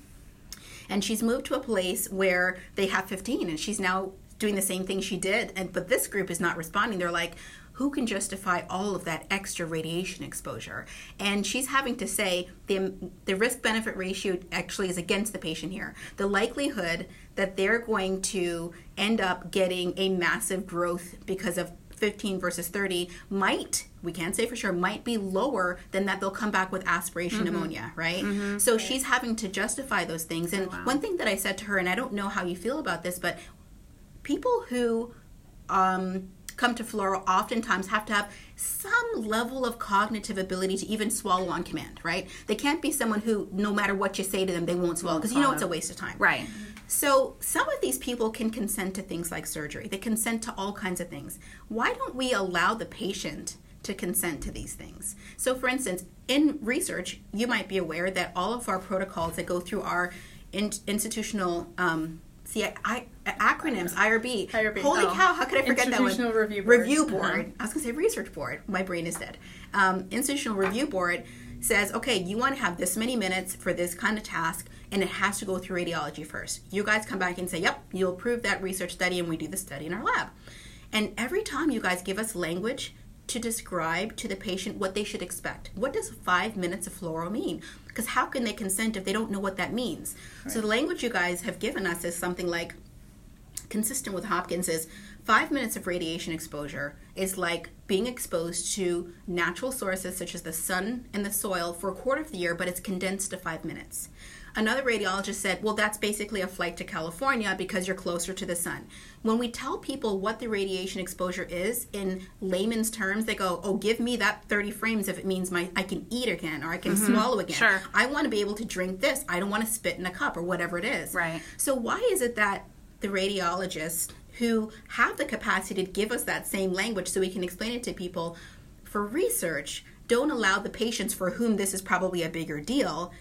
and she's moved to a place where they have 15 and she's now doing the same thing she did and but this group is not responding they're like who can justify all of that extra radiation exposure. And she's having to say the the risk benefit ratio actually is against the patient here. The likelihood that they're going to end up getting a massive growth because of 15 versus 30 might we can't say for sure might be lower than that they'll come back with aspiration pneumonia right? So she's having to justify those things. And one thing that i said to her and i don't know how you feel about this but people who um, come to fluoro oftentimes have to have some level of cognitive ability to even swallow on command right they can't be someone who no matter what you say to them they won't swallow because you know it's a waste of time Right. so some of these people can consent to things like surgery. They consent to all kinds of things. Why don't we allow the patient to consent to these things? So for instance, in research, you might be aware that all of our protocols that go through our in- institutional um, see I, acronyms IRB. IRB, Holy oh. cow! How could I forget that one? Institutional Review Board. Review Uh-huh. I was going to say research board. My brain is dead. Um, institutional review board says, okay, you want to have this many minutes for this kind of task, and it has to go through radiology first. You guys come back and say, yep, you'll approve that research study, and we do the study in our lab. And every time you guys give us language to describe to the patient what they should expect. What does five minutes of fluoro mean? Because how can they consent if they don't know what that means? Right. So the language you guys have given us is something like consistent with Hopkins is five minutes of radiation exposure is like being exposed to natural sources such as the sun and the soil for a quarter of the year, but it's condensed to five minutes. Another radiologist said, well, that's basically a flight to California because you're closer to the sun. When we tell people what the radiation exposure is in layman's terms, they go, oh, give me that 30 frames if it means my I can eat again or I can mm-hmm. swallow again. Sure. I want to be able to drink this. I don't want to spit in a cup or whatever it is. Right. So why is it that the radiologists who have the capacity to give us that same language so we can explain it to people for research. Don't allow the patients for whom this is probably a bigger deal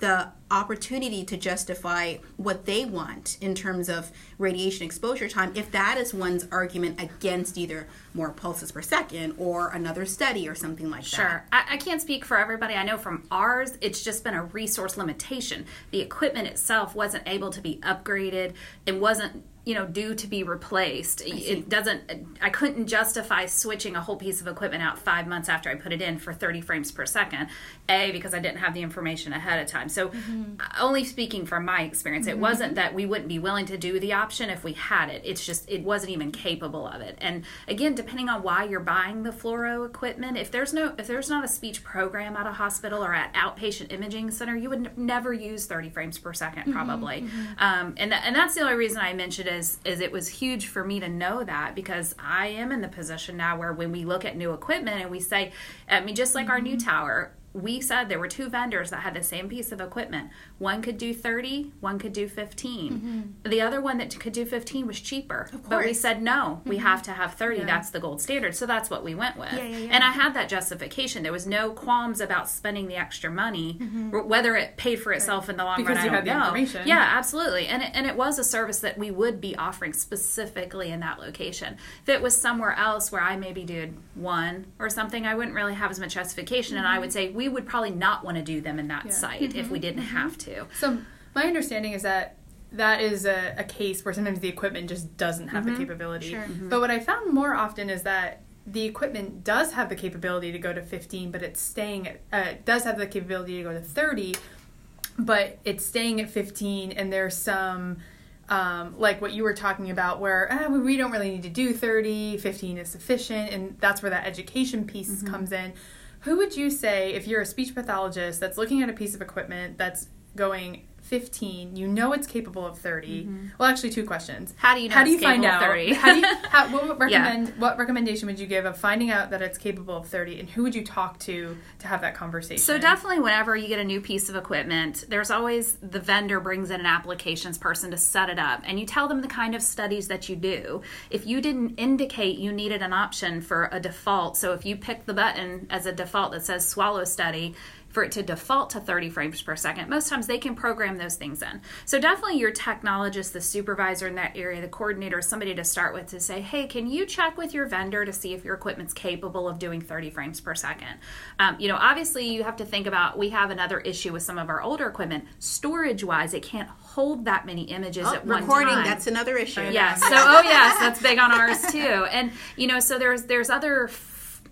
the opportunity to justify what they want in terms of radiation exposure time if that is one's argument against either more pulses per second or another study or something like sure. that. Sure. I, I, can't speak for everybody. I know from ours, it's just been a resource limitation. The equipment itself wasn't able to be upgraded, it wasn't you know due to be replaced it doesn't i couldn't justify switching a whole piece of equipment out five months after i put it in for 30 frames per second a because i didn't have the information ahead of time so mm-hmm. only speaking from my experience mm-hmm. it wasn't that we wouldn't be willing to do the option if we had it it's just it wasn't even capable of it and again depending on why you're buying the fluoro equipment if there's no if there's not a speech program at a hospital or at outpatient imaging center you would n- never use 30 frames per 2nd mm-hmm. probably mm-hmm. um, and, th- and that's the only reason i mentioned is is it was huge for me to know that because I am in the position now where when we look at new equipment and we say, I mean, just like our new mm-hmm. tower, we said there were two vendors that had the same piece of equipment. One could do 30, one could do 15. Mm-hmm. The other one that could do 15 was cheaper. But we said, no, mm-hmm. we have to have 30. Yeah. That's the gold standard. So that's what we went with. Yeah, yeah, and I had that justification. There was no qualms about spending the extra money, mm-hmm. whether it paid for itself right. in the long because run. Because you had the information. Yeah, absolutely. And it, and it was a service that we would be offering specifically in that location. If it was somewhere else where I maybe did one or something, I wouldn't really have as much justification. And I would say we would probably not want to do them in that yeah. site mm-hmm. if we didn't mm-hmm. have to. So my understanding is that that is a, a case where sometimes the equipment just doesn't have mm-hmm. the capability. Sure. Mm-hmm. But what I found more often is that the equipment does have the capability to go to 15, but it's staying at, uh, does have the capability to go to 30, but it's staying at 15, and there's some. Um, like what you were talking about, where ah, we don't really need to do 30, 15 is sufficient, and that's where that education piece mm-hmm. comes in. Who would you say, if you're a speech pathologist that's looking at a piece of equipment that's going 15 you know it's capable of 30 mm-hmm. well actually two questions. How do you know how do you find out? 30 how do you [laughs] how, what recommend yeah. what recommendation would you give of finding out that it's capable of 30 and who would you talk to to have that conversation? So definitely whenever you get a new piece of equipment there's always the vendor brings in an applications person to set it up and you tell them the kind of studies that you do. If you didn't indicate you needed an option for a default so if you pick the button as a default that says swallow study for it to default to 30 frames per second. Most times they can program those things in. So definitely your technologist, the supervisor in that area, the coordinator, somebody to start with to say, hey, can you check with your vendor to see if your equipment's capable of doing 30 frames per second? Um, you know, obviously you have to think about we have another issue with some of our older equipment. Storage wise, it can't hold that many images oh, at one recording, time. Recording, that's another issue. Yes. So oh yes, that's big on ours too. And you know, so there's there's other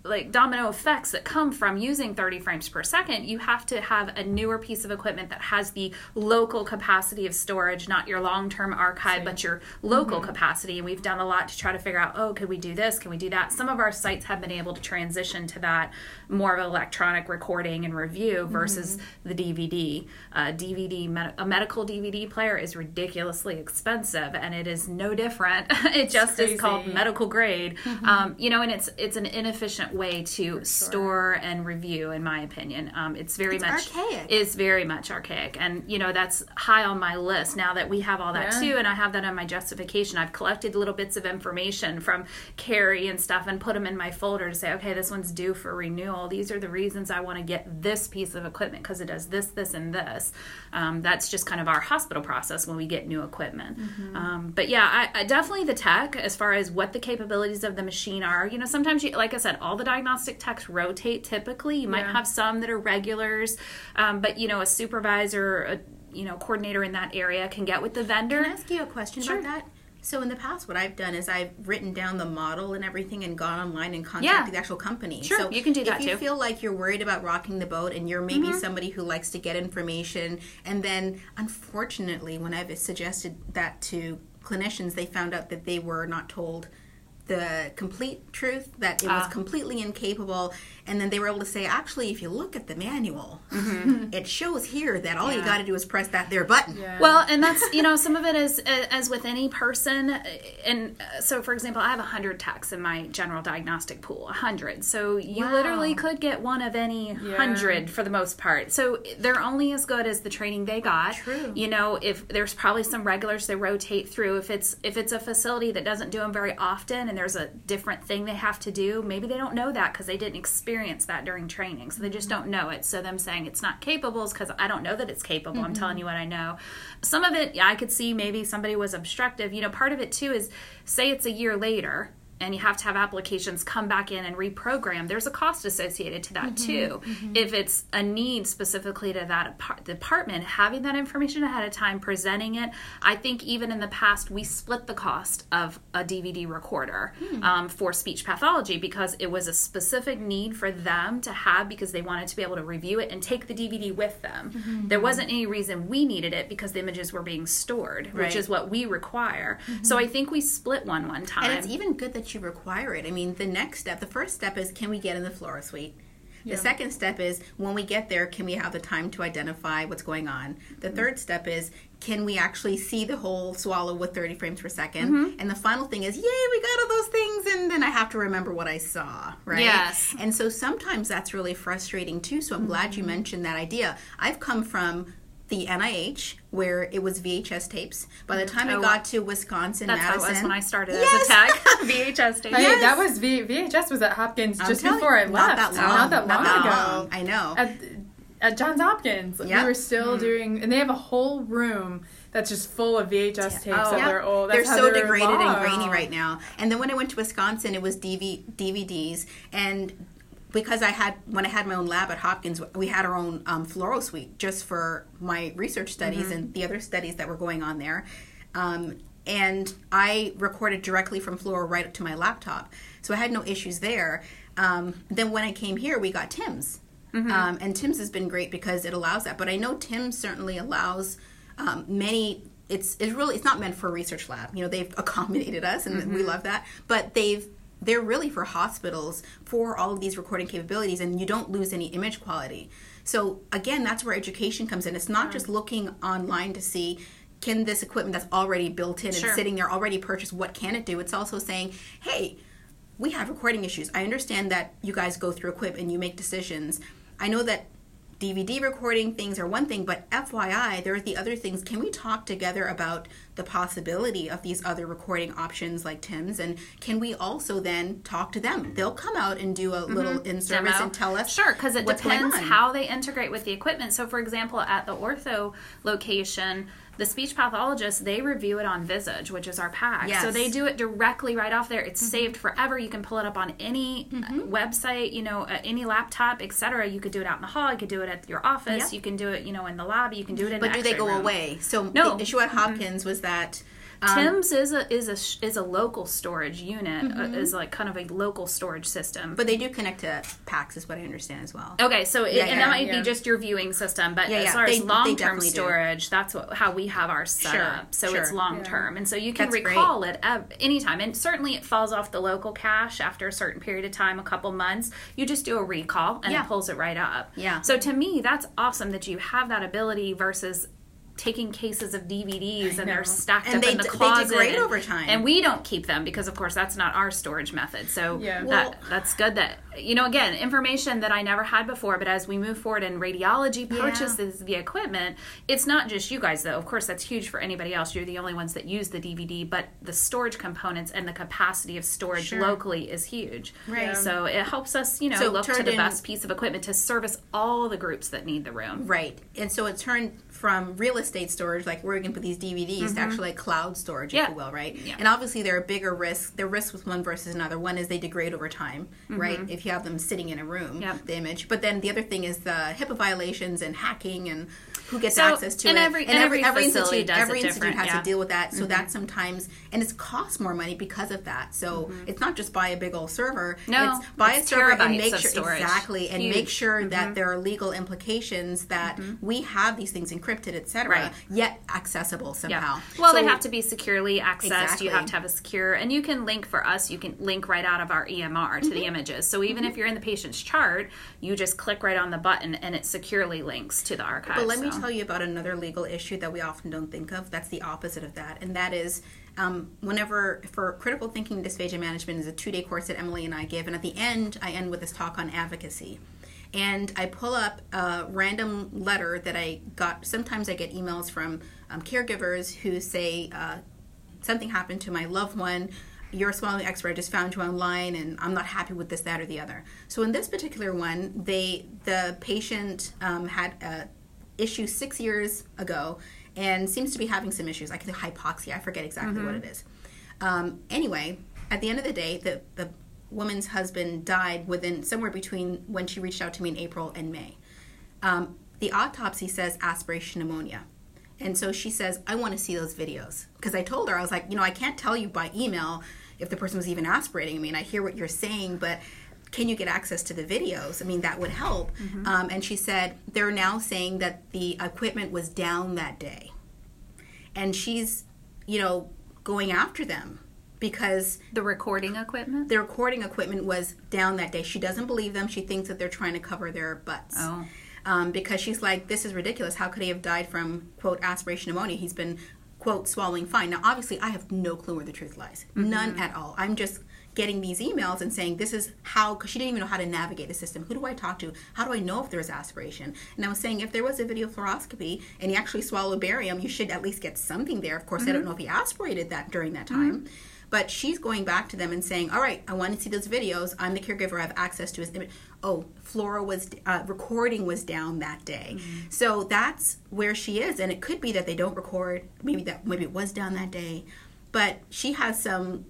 like domino effects that come from using 30 frames per second, you have to have a newer piece of equipment that has the local capacity of storage, not your long term archive, but your local mm-hmm. capacity. And we've done a lot to try to figure out, oh, could we do this? Can we do that? Some of our sites have been able to transition to that more of electronic recording and review versus mm-hmm. the DVD. Uh, DVD, med- a medical DVD player is ridiculously expensive, and it is no different. [laughs] it just is called medical grade. Mm-hmm. Um, you know, and it's it's an inefficient way to sure. store and review, in my opinion. Um, it's very it's much archaic. Is very much archaic, and you know that's high on my list now that we have all that yeah. too, and I have that on my justification. I've collected little bits of information from Carrie and stuff, and put them in my folder to say, okay, this one's due for renewal. These are the reasons I want to get this piece of equipment because it does this, this, and this. Um, that's just kind of our hospital process when we get new equipment. Mm-hmm. Um, but yeah, I, I definitely the tech as far as what the capabilities of the machine are. You know, sometimes you, like I said, all the diagnostic techs rotate typically. You might yeah. have some that are regulars, um, but you know, a supervisor, a you know, coordinator in that area can get with the vendor. Can I ask you a question sure. about that? So in the past, what I've done is I've written down the model and everything and gone online and contacted Yeah. the actual company. Sure, so you can do that too. If you too. feel like you're worried about rocking the boat and you're maybe Mm-hmm. somebody who likes to get information, and then unfortunately, when I've suggested that to clinicians, they found out that they were not told the complete truth that it was Ah. completely incapable and then they were able to say actually if you look at the manual it shows here that all you Mm-hmm. Got to do is press that there button Yeah. Well, and that's you know [laughs] some of it is uh, as with any person, uh, and uh, so for example, I have hundred techs in my general diagnostic pool, hundred. So you Wow. literally could get one of any Yeah. hundred for the most part. So they're only as good as the training they got. True. You know, if there's probably some regulars they rotate through. If it's if it's a facility that doesn't do them very often, and there's a different thing they have to do, maybe they don't know that because they didn't experience that during training, so they just don't know it. So them saying it's not capable is because I don't know that it's capable. I'm telling mm-hmm. you what I know. Some of it, yeah, I could see maybe somebody was obstructive. You know, part of it too is say it's a year later and you have to have applications come back in and reprogram. There's a cost associated to that mm-hmm, too. Mm-hmm. If it's a need specifically to that department, having that information ahead of time, presenting it. I think even in the past we split the cost of a DVD recorder hmm. um, for speech pathology because it was a specific need for them to have because they wanted to be able to review it and take the DVD with them. Mm-hmm. There wasn't any reason we needed it because the images were being stored, Right. which is what we require. So I think we split one one time. And it's even good that you require it. I mean, the next step, the first step is can we get in the fluoro suite? The second step is when we get there, can we have the time to identify what's going on? The mm-hmm. third step is can we actually see the whole swallow with 30 frames per 2nd mm-hmm. And the final thing is, yay, we got all those things, and then I have to remember what I saw, right? Yes. And so sometimes that's really frustrating too. So I'm glad you mm-hmm. mentioned that idea. I've come from the NIH where it was VHS tapes. By the time Oh, I got to Wisconsin, That's how it Madison, was when I started Yes! as a tech. VHS [laughs] [laughs] tapes. Hey, Yes. that was v- VHS was at Hopkins I'm just before you, I not left. that long, Not that long not that ago. long. I know. At, at Johns Hopkins, Yeah. we were still mm. doing, and they have a whole room that's just full of VHS tapes Oh. that Yeah. were old. They're so they were degraded and grainy right now. And then when I went to Wisconsin, it was DV, DVDs. And because I had, when I had my own lab at Hopkins, we had our own um, fluoro suite just for my research studies Mm-hmm. and the other studies that were going on there. Um, and I recorded directly from fluoro right up to my laptop. So I had no issues there. Um, then when I came here, we got TIMS. Mm-hmm. Um, and TIMS has been great because it allows that. But I know TIMS certainly allows um, many. It's it's really it's not meant for a research lab. You know they've [laughs] accommodated us and Mm-hmm. we love that. But they've they're really for hospitals for all of these recording capabilities, and you don't lose any image quality. So again, that's where education comes in. It's not just mm. looking online to see can this equipment that's already built in Sure. and sitting there already purchased what can it do. It's also saying, hey, we have recording issues. I understand that you guys go through equip and you make decisions. I know that DVD recording things are one thing, but FYI, there are the other things. Can we talk together about the possibility of these other recording options like TIMS? And can we also then talk to them? They'll come out and do a little mm-hmm. in service and tell us. Sure, because it depends how they integrate with the equipment. So, for example, at the ortho location, the speech pathologist they review it on Visage, which is our PACS. Yes. So they do it directly right off there. It's saved forever. You can pull it up on any uh, Mm-hmm. website, you know, uh, any laptop, etc. You could do it out in the hall. You could do it at your office. Yep. You can do it, you know, in the lobby. You can do it in. But do they go room. away? So No. the issue at Hopkins was that. Um, TIMS is a is a is a local storage unit. Uh, is like kind of a local storage system. Mm-hmm. but they do connect to PACS, is what I understand as well. Okay, so it, Yeah, and yeah, that might yeah. be just your viewing system, but as far they- as long term definitely do. storage, that's what, how we have our setup. Sure. So sure. it's long term, and so you can That's great. recall it ev- anytime. And certainly, it falls off the local cache after a certain period of time, a couple months. You just do a recall, and it pulls it right up. Yeah. So to me, that's awesome that you have that ability versus. Taking cases of DVDs and know. they're stacked And up they in the d- they closet, degrade and, over time. and we don't keep them because, of course, that's not our storage method. So Yeah. that Well- that's good that you know again information that i never had before but as we move forward and radiology Yeah. purchases the equipment it's not just you guys though of course that's huge for anybody else you're the only ones that use the dvd but the storage components and the capacity of storage Sure. locally is huge Right. Yeah. so it helps us you know So look to the in- best piece of equipment to service all the groups that need the room Right. And so it turned from real estate storage, like where we can put these DVDs, to mm-hmm. actually like cloud storage, Yeah. if you will, right? Yeah. And obviously there are bigger risks. There are risks with one versus another. One is they degrade over time, mm-hmm. right? If you you have them sitting in a room, Yep. the image. But then the other thing is the HIPAA violations and hacking and who gets So, access to and it. every- and every facility institute, does it every institute has yeah. Mm-hmm. to deal with that. So that sometimes, and it's costs more money because of that. So it's not just buy a big old server. Mm-hmm. No, it's buy it's a server and make sure exactly and make Huge. Mm-hmm. sure that there are legal implications that we have these things encrypted, etc. Right. Yet accessible somehow. Yeah. Well, So- they have to be securely accessed. Exactly. You have to have a secure, and you can link for us. You can link right out of our EMR to the Mm-hmm. images. So even if you're in the patient's chart, you just click right on the button, and it securely links to the archive. But let me tell you about another legal issue that we often don't think of. That's the opposite of that, and that is um, whenever for critical thinking dysphagia management is a two day course that Emily and I give, and at the end I end with this talk on advocacy. And I pull up a random letter that I got. Sometimes I get emails from um, caregivers who say uh, something happened to my loved one. You're a swallowing expert. I just found you online, and I'm not happy with this, that, or the other. So in this particular one, they the patient um, had a issue six years ago and seems to be having some issues, I like hypoxia. I forget exactly what it is. Um, anyway, at the end of the day, the the woman's husband died within somewhere between when she reached out to me in April and May. Um, the autopsy says aspiration pneumonia. And so she says, I want to see those videos. Because I told her, I was like, you know, I can't tell you by email if the person was even aspirating. I mean, I hear what you're saying, but can you get access to the videos? I mean, that would help. Um, and she said, they're now saying that the equipment was down that day. And she's, you know, going after them because the recording equipment. the recording equipment was down that day. She doesn't believe them. She thinks that they're trying to cover their butts. Oh. Um, because she's like, this is ridiculous. How could he have died from, quote, aspiration pneumonia? He's been, quote, swallowing fine. Now, obviously, I have no clue where the truth lies. Mm-hmm. None at all. I'm just getting these emails and saying, this is how, because she didn't even know how to navigate the system. Who do I talk to? How do I know if there's aspiration? And I was saying, if there was a video fluoroscopy and he actually swallowed barium, you should at least get something there. Of course, I don't mm-hmm. know if he aspirated that during that mm-hmm. time. But she's going back to them and saying, "All right, I want to see those videos. I'm the caregiver. I have access to his image. Oh, fluoro was uh, recording was down that day, so that's where she is. And it could be that they don't record. Maybe that maybe it was down that day, but she has some.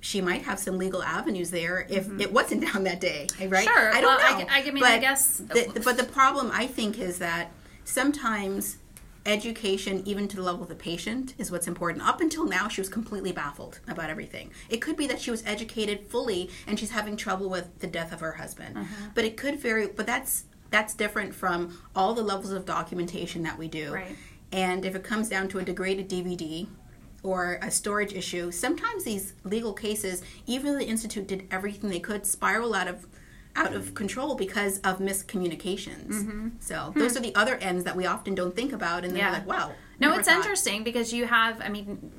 She might have some legal avenues there if it wasn't [laughs] down that day, right? Sure. I don't Well, I know. g- I mean, I guess- the- but the problem I think is that sometimes education, even to the level of the patient, is what's important. Up until now, she was completely baffled about everything. It could be that she was educated fully and she's having trouble with the death of her husband. Uh-huh. But it could vary. But that's that's different from all the levels of documentation that we do. Right. And if it comes down to a degraded DVD or a storage issue, sometimes these legal cases, even though the institute did everything they could, spiral out of out of control because of miscommunications. Mm-hmm. So those are the other ends that we often don't think about, and then Yeah. we're like, wow. No, it's thought. interesting because you have, I mean,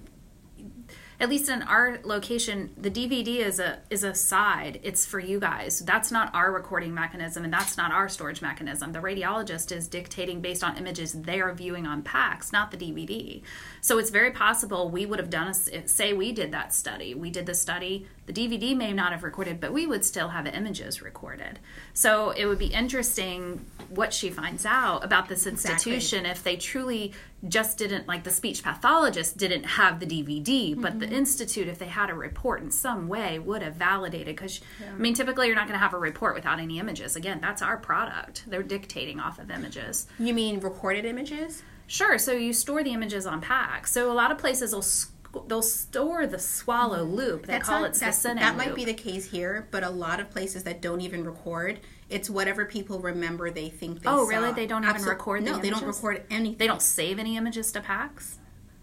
at least in our location, the DVD is a is a side. It's for you guys. That's not our recording mechanism, and that's not our storage mechanism. The radiologist is dictating based on images they are viewing on PACS, not the DVD. So it's very possible we would have done a say we did that study. We did the study. The DVD may not have recorded, but we would still have images recorded. So it would be interesting what she finds out about this Exactly. institution if they truly just didn't like the speech pathologist didn't have the DVD, but the mm-hmm. institute, if they had a report in some way, would have validated. Because I mean, typically you're not going to have a report without any images. Again, that's our product. They're dictating off of images. You mean recorded images? Sure. So you store the images on PAC. So a lot of places will. They'll store the swallow mm-hmm. loop. They call not- it the that, might loop. be the case here, but a lot of places that don't even record, it's whatever people remember they think they Oh, saw. really? They don't even Absol- record the No, they don't images? record anything. They don't save any images to PACS.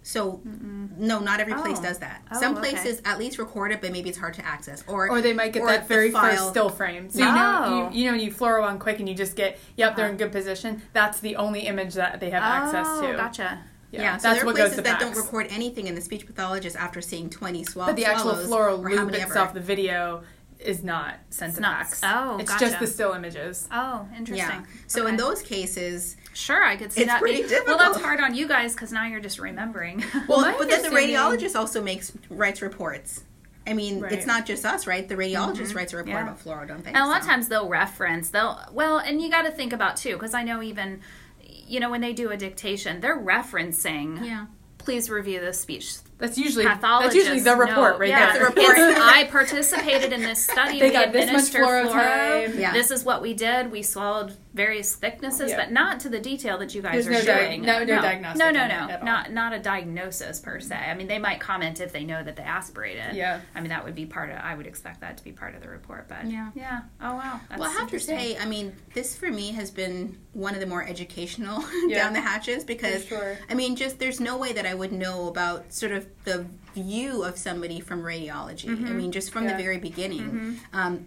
So, no, not every place Oh. does that. Oh, Some okay. places at least record it, but maybe it's hard to access. Or Or they might get or that the very file- first still frame. So you Oh. know, you, you know, you fluoro one quick and you just get, yep, they're in uh-huh. good position. That's the only image that they have access oh, to. gotcha. Yeah, Yeah, so that's there are what places goes to that don't PACS. record anything in the speech pathologist after seeing 20 swallows. But the actual swallows, fluoro or how loop many ever. itself, the video, is not sent It's to not- oh, it's gotcha. just the still images. Oh, interesting. Yeah. So in those cases, Sure, I could see It's that. pretty being- Well, that's hard on you guys because now you're just remembering. [laughs] well, but then the radiologist also makes writes reports. I mean, Right. it's not just us, right? The radiologist mm-hmm. writes a report Yeah. about don't they? and a lot of times they'll reference, they'll, well, and you got to think about too, because I know even, you know, when they do a dictation, they're referencing, Yeah. please review the speech That's usually that's usually the report know. right yeah, there. That's the report. It's, [laughs] I participated in this study. They we got this much administered fluoro fluoro. Yeah. This is what we did. We swallowed various thicknesses, Yeah. but not to the detail that you guys There's are no di- showing. no- no diagnostic No, no, no. Not not a diagnosis per se. I mean, they might comment if they know that they aspirated. Yeah. I mean, that would be part of. I would expect that to be part of the report. But Yeah. yeah. Oh wow. That's Well, I have to say, I mean, this for me has been one of the more educational [laughs] Yeah. down the hatches because, sure. I mean, just there's no way that I would know about sort of the view of somebody from radiology. I mean, just from Mm-hmm. Yeah. the very beginning. Um,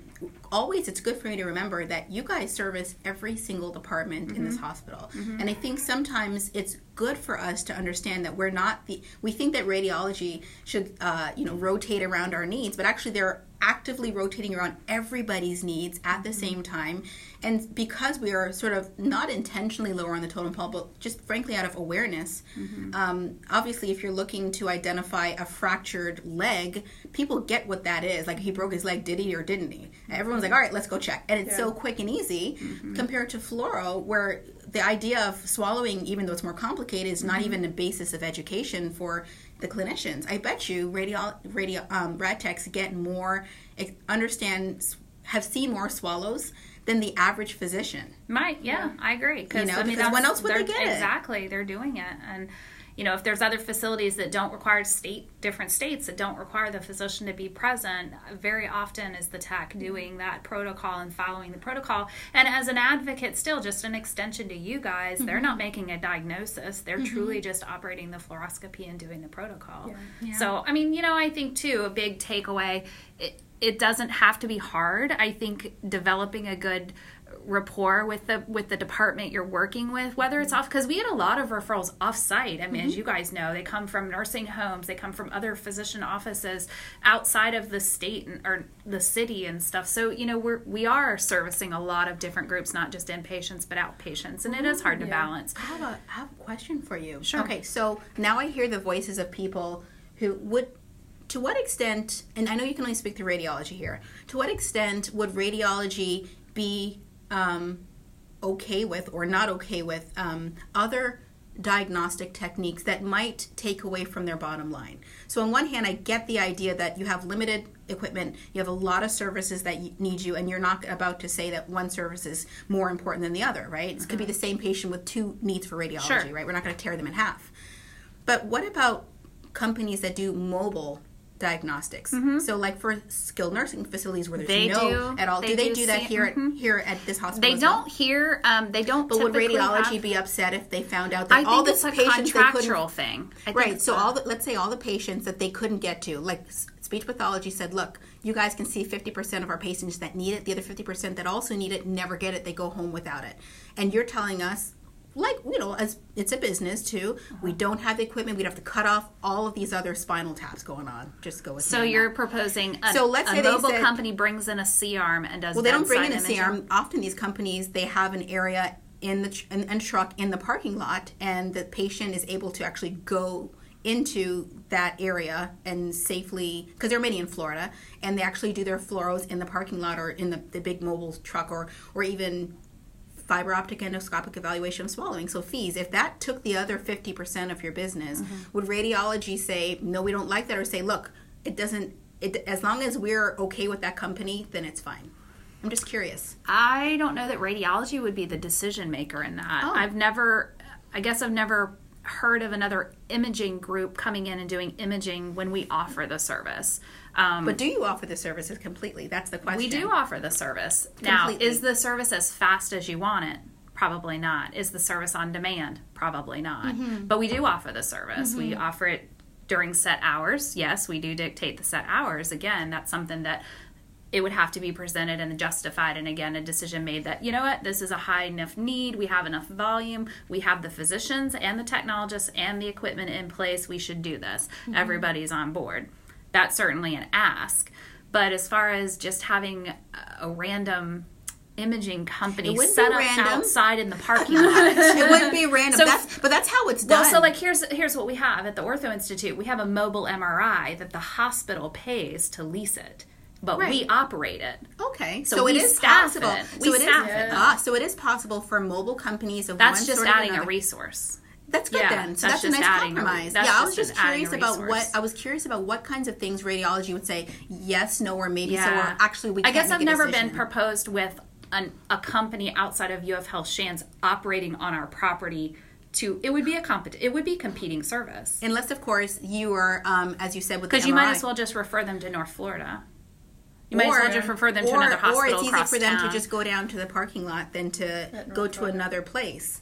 always, it's good for me to remember that you guys service every single department in Mm-hmm. this hospital, and I think sometimes it's good for us to understand that we're not the. We think that radiology should, uh, you know, rotate around our needs, but actually they're actively rotating around everybody's needs at the same mm-hmm. time. And because we are sort of not intentionally lower on the totem pole, but just frankly out of awareness, mm-hmm. um, obviously, if you're looking to identify a fractured leg, people get what that is. Like, he broke his leg, did he or didn't he? And everyone's like, all right, let's go check. And it's so quick and easy compared to fluoro, where the idea of swallowing, even though it's more complicated, is not even a basis of education for the clinicians. I bet you radio, radio, um, rad techs get more, understand, have seen more swallows than the average physician. Might, yeah, I agree. You know, I mean, because when else would they get it? Exactly, they're doing it, and you know, if there's other facilities that don't require state different states that don't require the physician to be present, very often is the tech doing that protocol and following the protocol. And as an advocate, still just an extension to you guys. They're Mm-hmm. not making a diagnosis; they're truly just operating the fluoroscopy and doing the protocol. Yeah. So, I mean, you know, I think too a big takeaway. It, it doesn't have to be hard. I think developing a good rapport with the with the department you're working with whether it's off because we had a lot of referrals off site i mean as mm-hmm. you guys know they come from nursing homes they come from other physician offices outside of the state and, or the city and stuff so you know we're we are servicing a lot of different groups not just inpatients but outpatients and it is hard to oh, Yeah. balance I have a, I have a question for you. Sure. Okay, so now I hear the voices of people who would, to what extent, and I know you can only speak to radiology here, to what extent would radiology be um, okay with or not okay with um, other diagnostic techniques that might take away from their bottom line. So on one hand, I get the idea that you have limited equipment, you have a lot of services that need you, and you're not about to say that one service is more important than the other, right? It could be the same patient with two needs for radiology, Sure. right? We're not going to tear them in half. But what about companies that do mobile diagnostics? So, like for skilled nursing facilities where there's They no do. at all, They do they do do that here mhm. at here at this hospital? they don't hear um, they don't But would radiology have- be upset if they found out that all the it's a patients they couldn't thing I think Right. So a- all the let's say all the patients that they couldn't get to, like speech pathology said, look, you guys can see 50% of our patients that need it. The other 50% that also need it never get it. They go home without it. And you're telling us like you know as it's a business too we Uh-huh. don't have the equipment we'd have to cut off all of these other spinal taps going on just go with So you're that. proposing a, So let's a say mobile said- company brings in a C arm and does well they don't bring in a bedside C imaging? arm often these companies they have an area in the tr- in, in truck in the parking lot and the patient is able to actually go into that area and safely because there are many in Florida and they actually do their fluoros in the parking lot or in the, the big mobile truck or or even fiber optic endoscopic evaluation of swallowing so FEES if that took the other 50% of your business mm-hmm. would radiology say no we don't like that or say look it doesn't it as long as we're okay with that company then it's fine i'm just curious I don't know that radiology would be the decision maker in that. Oh. I've never, I guess I've never heard of another imaging group coming in and doing imaging when we offer the service. Um, But do you offer the services completely? That's the question. we do offer the service. Now, is the service as fast as you want it? Probably not. Is the service on demand? Probably not. Mm-hmm. But we do offer the service. We offer it during set hours. Yes, we do dictate the set hours. Again, that's something that it would have to be presented and justified and again a decision made that you know what this is a high enough need we have enough volume we have the physicians and the technologists and the equipment in place we should do this everybody's on board that's certainly an ask but as far as just having a- random imaging company set up random. outside in the [laughs] parking lot it wouldn't be random. So- that's, but that's how it's done. well, so like here's here's what we have at the Ortho Institute. We have a mobile MRI that the hospital pays to lease it, but we operate it. okay, so so, it is staff possible. it. So We it is staff it. ah, so it is possible for mobile companies of That's one just adding a resource. That's good Yeah, then. So that's that's, a nice a- compromise. yeah, I was just curious about what. I was curious about what kinds of things radiology would say yes, no, or maybe. So Yeah. or actually we. I guess I've never been proposed with an, a company outside of UF Health Shands operating on our property. To it would be a compet it would be competing service Unless, of course, you are, um, as you said, with because you might as well just refer them to North Florida. You might as well just refer them to another hospital Or it's easy for them town. to just go down to the parking lot than to go to Florida. another place.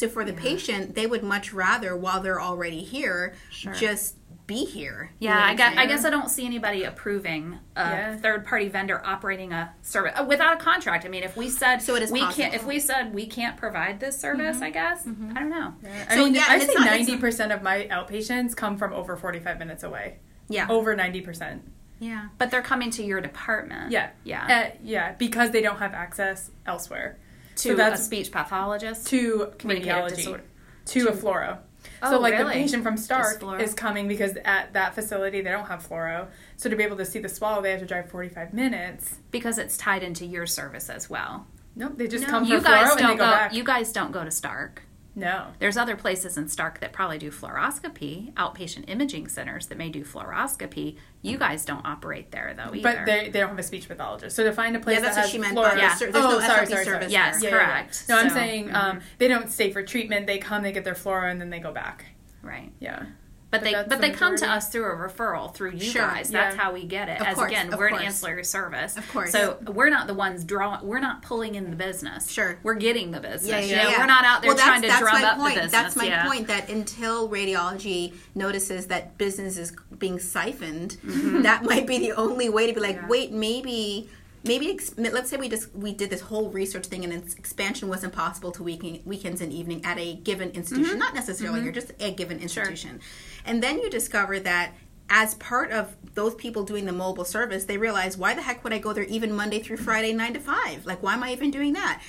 So for the patient, they would much rather, while they're already here, just be here. You Yeah, know I I'm guess, I guess I don't see anybody approving a Yeah. third party vendor operating a service uh, without a contract. I mean, if we said So it is we can't, possible. if we said we can't provide this service, I guess I don't know. I So, mean, yeah, I and it's say ninety percent of my outpatients come from over forty-five minutes away. Yeah. Over ninety percent. Yeah. But they're coming to your department. Yeah, yeah. uh, yeah, because they don't have access elsewhere to so a speech pathologist. to radiology, disorder. to, a fluoro. Oh, so like really? the patient from Starke is coming because at that facility they don't have fluoro. So to be able to see the swallow, they have to drive forty-five minutes. because it's tied into your service as well. Nope, they just No. come for You guys fluoro and they don't go, go. back. You guys don't go to Starke. No, There's other places in Starke that probably do fluoroscopy, outpatient imaging centers that may do fluoroscopy. You guys don't operate there though either. but they, they don't have a speech pathologist. So to find a place Yeah, that's that what has she meant fluoro, Yeah. there's, there's oh, no sorry, sorry, sorry. Yes, there. Yeah, yeah, yeah. correct. No, I'm So- saying um, they don't stay for treatment. They come, they get their fluoro, and then they go back. right. Yeah. But they but the they come to us through a referral through you Sure, guys. That's yeah. how we get it. Of As course, again, we're an ancillary service. Of course. So we're not the ones drawing. We're not pulling in the business. Sure. We're getting the business. Yeah, yeah, yeah. We're not out there well, trying to drum up point. the business. That's my yeah. point. That until radiology notices that business is being siphoned, Mm-hmm. that might be the only way to be like, wait, maybe. Maybe let's say we just we did this whole research thing and its expansion wasn't possible to weekend, weekends and evening at a given institution, Mm-hmm. not necessarily You're just a given institution, and then you discover that as part of those people doing the mobile service, they realize why the heck would I go there even Monday through Friday, nine to five? Like, why am I even doing that?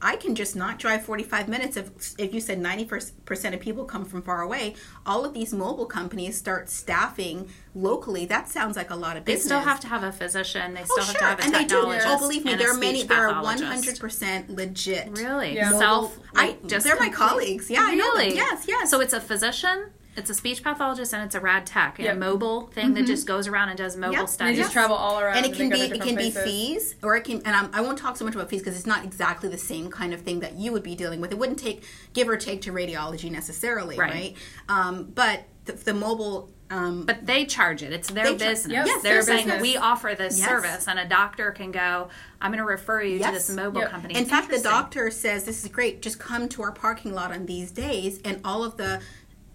I can just not drive 45 minutes. If, if you said 90% of people come from far away, all of these mobile companies start staffing locally. That sounds like a lot of business. They still have to have a physician. They oh, still Oh, have sure. to have a and they do. Oh, believe me, and a there are many. speech There are 100% legit. Really? Yeah. Self. I, just they're my colleagues. Yeah, I know them. Really? Yes, yes. So it's a physician, it's a speech pathologist, and it's a rad tech, and Yep. a mobile thing that just goes around and does mobile Yep. They studies. just travel all around. and it can they be it different can be FEES or it can and I'm, I won't talk so much about FEES because it's not exactly the same kind of thing that you would be dealing with. It wouldn't take give or take to radiology necessarily, Right. right? Um, but the, the mobile. Um, But they charge it. It's their char- business. Yes, They're their saying business. we offer this Yes. service, and a doctor can go. I'm going to refer you Yes. to this mobile Yep. company. in fact, the doctor says this is great. Just come to our parking lot on these days, and all of the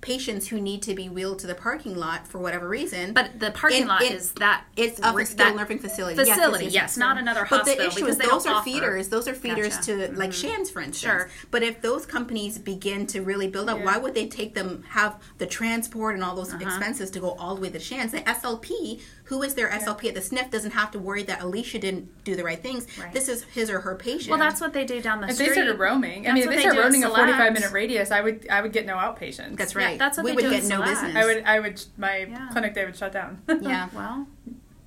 patients who need to be wheeled to the parking lot for whatever reason. But the parking in- lot is that It's a re- skilled nursing facility. Facility, yes, yes, not another But the hospital issue is those are offer. feeders. Those are feeders Gotcha. Mm-hmm. to like Shands, for instance. Sure. But if those companies begin to really build up, Yeah. why would they take them have the transport and all those Uh-huh. expenses to go all the way to Shands? The SLP, who is their SLP at the SNF, doesn't have to worry that Alicia didn't do the right things. Right. This is his or her patient. Well, that's what they do down the If street. they started roaming, I mean, if they they start at roaming a forty-five minute radius, I would, I would get no outpatients. that's Yeah, right. that's what we they would do get no business. I would, I would, my Yeah. clinic day would shut down. Yeah. Well,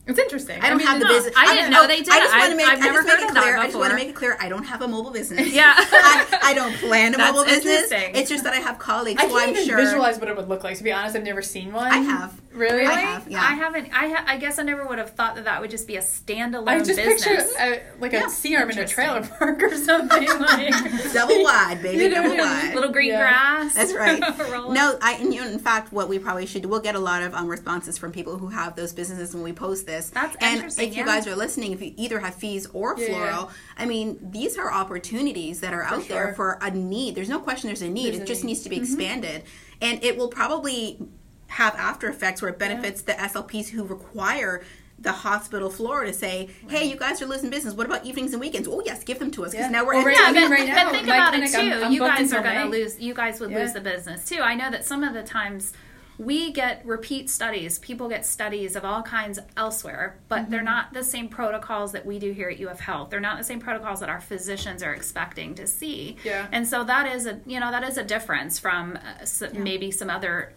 it's interesting. I don't mean, have the no, business. I didn't know they did. I just want to make. I've I just make heard it clear. I just want to make it clear. I don't have a mobile [laughs] business. Yeah. I, I don't plan a That's mobile business. It's just that I have colleagues I can't I'm even sure. visualize what it would look like. To be honest, I've never seen one. I have. Really? I have. Yeah. I haven't. I ha- I guess I never would have thought that that would just be a standalone I just business. picture a, like Yeah. a C arm in a trailer park or [laughs] something. Like double wide, baby, You know double what I mean? wide. Little green Yeah. grass. That's right. [laughs] No, I. you know, in fact, what we probably should do, we'll get a lot of um, responses from people who have those businesses when we post this. That's and interesting, if you yeah. guys are listening, if you either have FEES or Yeah, fluoro, yeah. I mean, these are opportunities that are out there for a need. There's no question there's a need. There's it a just need. needs to be mm-hmm. expanded, and it will probably have after effects where it benefits the SLPs who require. The hospital floor to say, "Hey, you guys are losing business. What about evenings and weekends? Oh yes, give them to us because Yeah. now we're Well, right Yeah, now- but, right but think my about it too. I'm- I'm you guys are going to lose. You guys would Yeah. lose the business too. I know that some of the times we get repeat studies. People get studies of all kinds elsewhere, but Mm-hmm. they're not the same protocols that we do here at UF Health. They're not the same protocols that our physicians are expecting to see. Yeah. And so that is a you know that is a difference from uh, s maybe some other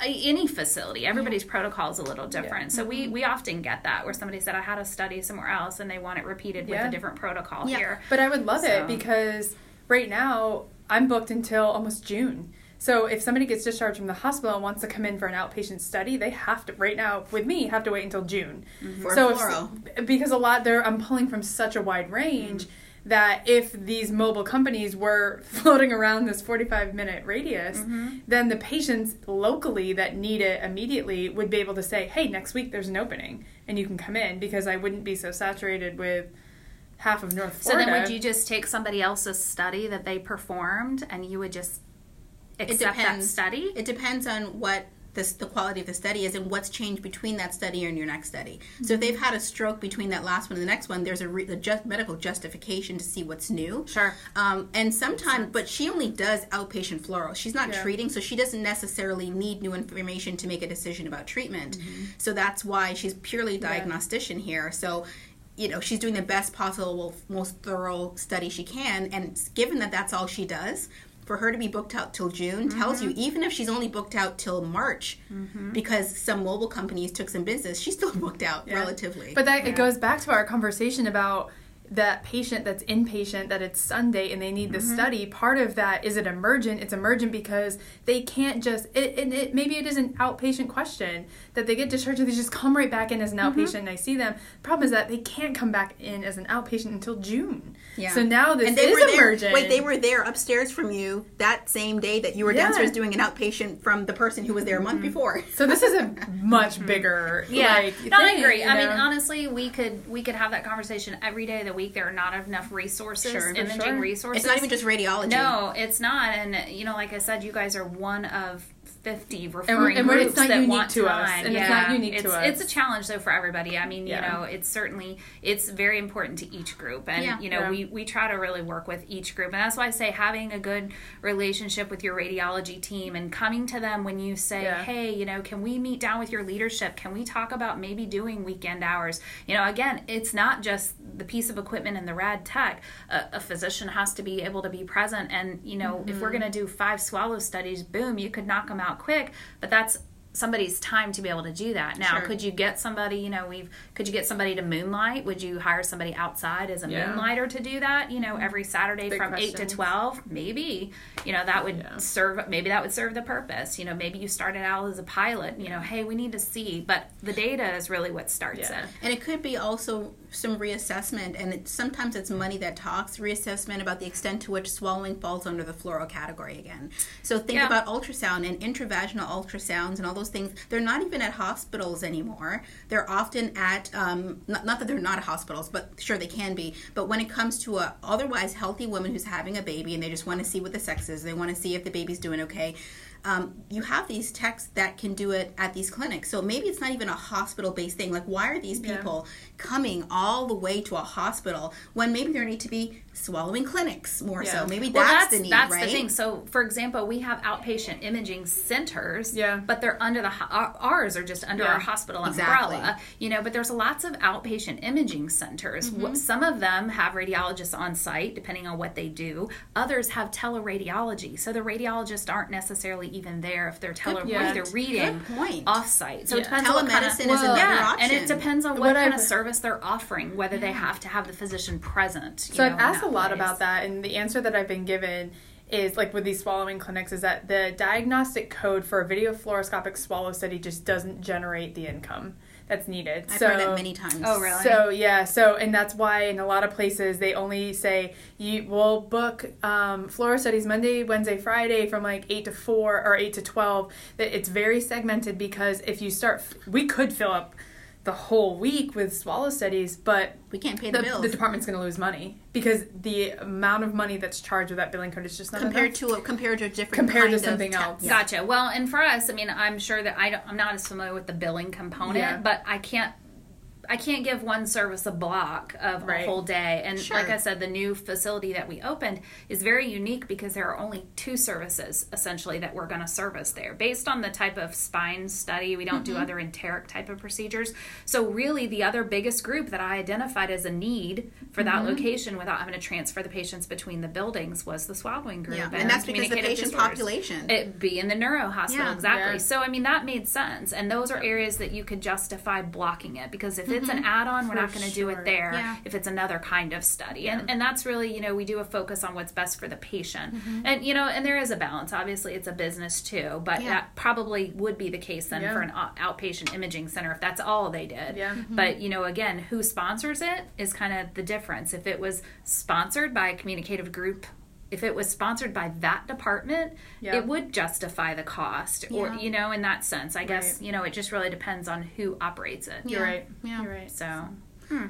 uh, any facility everybody's protocol is a little different so Mm-hmm. we we often get that where somebody said i had a study somewhere else and they want it repeated with a different protocol Yeah. here But I would love So- it because right now I'm booked until almost June. So if somebody gets discharged from the hospital and wants to come in for an outpatient study, they have to right now with me have to wait until June. Mm-hmm. For so if, because a lot there I'm pulling from such a wide range mm-hmm. that if these mobile companies were [laughs] floating around this 45 minute radius, mm-hmm. then the patients locally that need it immediately would be able to say, "Hey, next week there's an opening and you can come in because I wouldn't be so saturated with half of North Florida. So then would you just take somebody else's study that they performed and you would just accept that depends. study? It depends on what this, the quality of the study is and what's changed between that study and your next study. So if they've had a stroke between that last one and the next one, there's a, re, a just medical justification to see what's new. Sure. Um, and sometimes, but she only does outpatient fluoro. She's not Yeah. treating, so she doesn't necessarily need new information to make a decision about treatment. So that's why she's purely diagnostician here. So, you know, she's doing the best possible, most thorough study she can. And given that that's all she does, for her to be booked out till June tells you, mm-hmm. even if she's only booked out till March, mm-hmm. because some mobile companies took some business, she's still [laughs] booked out Yeah. relatively. But that it goes back to our conversation about that patient that's inpatient that it's Sunday and they need the mm-hmm. study. Part of that is it emergent? It's emergent because they can't just it, and it maybe it is an outpatient question that they get discharged and they just come right back in as an mm-hmm. outpatient and I see them. Problem is that they can't come back in as an outpatient until June. Yeah. So now this and they is were there. emergent. Wait, they were there upstairs from you that same day that you were Yeah. downstairs doing an outpatient from the person who was there a month mm-hmm. before. so this is a [laughs] much bigger Yeah, like no, I agree. you I mean, honestly, we could we could have that conversation every day that the week. There are not enough resources, Sure, imaging sure. resources. It's not even just radiology. No, it's not. And you know, like I said, you guys are one of fifty and referring we're- groups it's that want to us, time. and it's yeah. not unique to it's, us. It's a challenge though for everybody. I mean, Yeah. you know, it's certainly it's very important to each group, and Yeah. you know, we we try to really work with each group, and that's why I say having a good relationship with your radiology team and coming to them when you say, hey, you know, can we meet down with your leadership? Can we talk about maybe doing weekend hours? You know, again, it's not just the piece of equipment and the rad tech. A, a physician has to be able to be present. And, you know, if we're Mm-hmm. going to do five swallow studies, boom, you could knock them out quick. But that's somebody's time to be able to do that. Now, Sure. could you get somebody, you know, we've, could you get somebody to moonlight? Would you hire somebody outside as a Yeah. moonlighter to do that, you know, every Saturday Big from 8 to 12? Maybe, you know, that would Yeah. serve, maybe that would serve the purpose. You know, maybe you started out as a pilot, you know, hey, we need to see, but the data is really what starts Yeah. it. And it could be also some reassessment, and it, sometimes it's money that talks. Reassessment about the extent to which swallowing falls under the fluoro category again. So think Yeah. about ultrasound and intravaginal ultrasounds and all those things. They're not even at hospitals anymore. They're often at um, not, not that they're not at hospitals, but sure they can be. But when it comes to a otherwise healthy woman who's having a baby and they just want to see what the sex is, they want to see if the baby's doing okay. Um, you have these techs that can do it at these clinics. So maybe it's not even a hospital based thing. Like, why are these Yeah. people coming all the way to a hospital when maybe there need to be swallowing clinics more Yeah. so? Maybe Well, that's, that's the need, that's right? the thing. So, for example, we have outpatient imaging centers, Yeah. but they're under the our- ours are just under Yeah. our hospital Exactly. umbrella, you know. But there's lots of outpatient imaging centers. Mm-hmm. Some of them have radiologists on site, depending on what they do. Others have teleradiology, so the radiologists aren't necessarily even there if they're tele yeah. if they're reading Good point. off site. So Yeah. it depends on what kind of Telemedicine is another yeah, option. and it depends on what, What kind I've- of service they're offering, whether they have to have the physician present. you So know, I've asked a lot place. about that, and the answer that I've been given is like with these swallowing clinics is that the diagnostic code for a video fluoroscopic swallow study just doesn't generate the income that's needed. I've so, heard that many times. Oh, really? So yeah, so and that's why in a lot of places they only say you will book um, fluoro studies Monday, Wednesday, Friday from like eight to four or eight to twelve. That it's very segmented because if you start, we could fill up the whole week with swallow studies, but We can't pay the, the, bills the department's going to lose money because the amount of money that's charged with that billing code is just not compared enough. to a compared to a different Compared to kind of something te- else. Yeah. Gotcha. Well, and for us, I mean, I'm sure that I don't, I'm not as familiar with the billing component, Yeah. but I can't. I can't give one service a block of Right. a whole day. And Sure. like I said, the new facility that we opened is very unique because there are only two services essentially that we're going to service there. Based on the type of spine study, we don't do Mm-hmm. other enteric type of procedures. So really the other biggest group that I identified as a need for Mm-hmm. that location without having to transfer the patients between the buildings was the swallowing group. Yeah, and that's because the patient disorders. population. It be in the neuro hospital, Yeah. exactly. Yeah. So I mean that made sense, and those are areas that you could justify blocking it because if Mm-hmm. It's an add-on, we're For not going to do it there. Yeah. If it's another kind of study, and and that's really you know we do a focus on what's best for the patient, Mm-hmm. and you know and there is a balance. Obviously, it's a business too, but Yeah. that probably would be the case then Yeah. for an outpatient imaging center if that's all they did. Yeah. But you know, again, who sponsors it is kind of the difference. If it was sponsored by a communicative group, if it was sponsored by that department, Yeah. it would justify the cost, or you know, in that sense. I guess Right. you know, it just really depends on who operates it. You're right. Yeah. You're right. So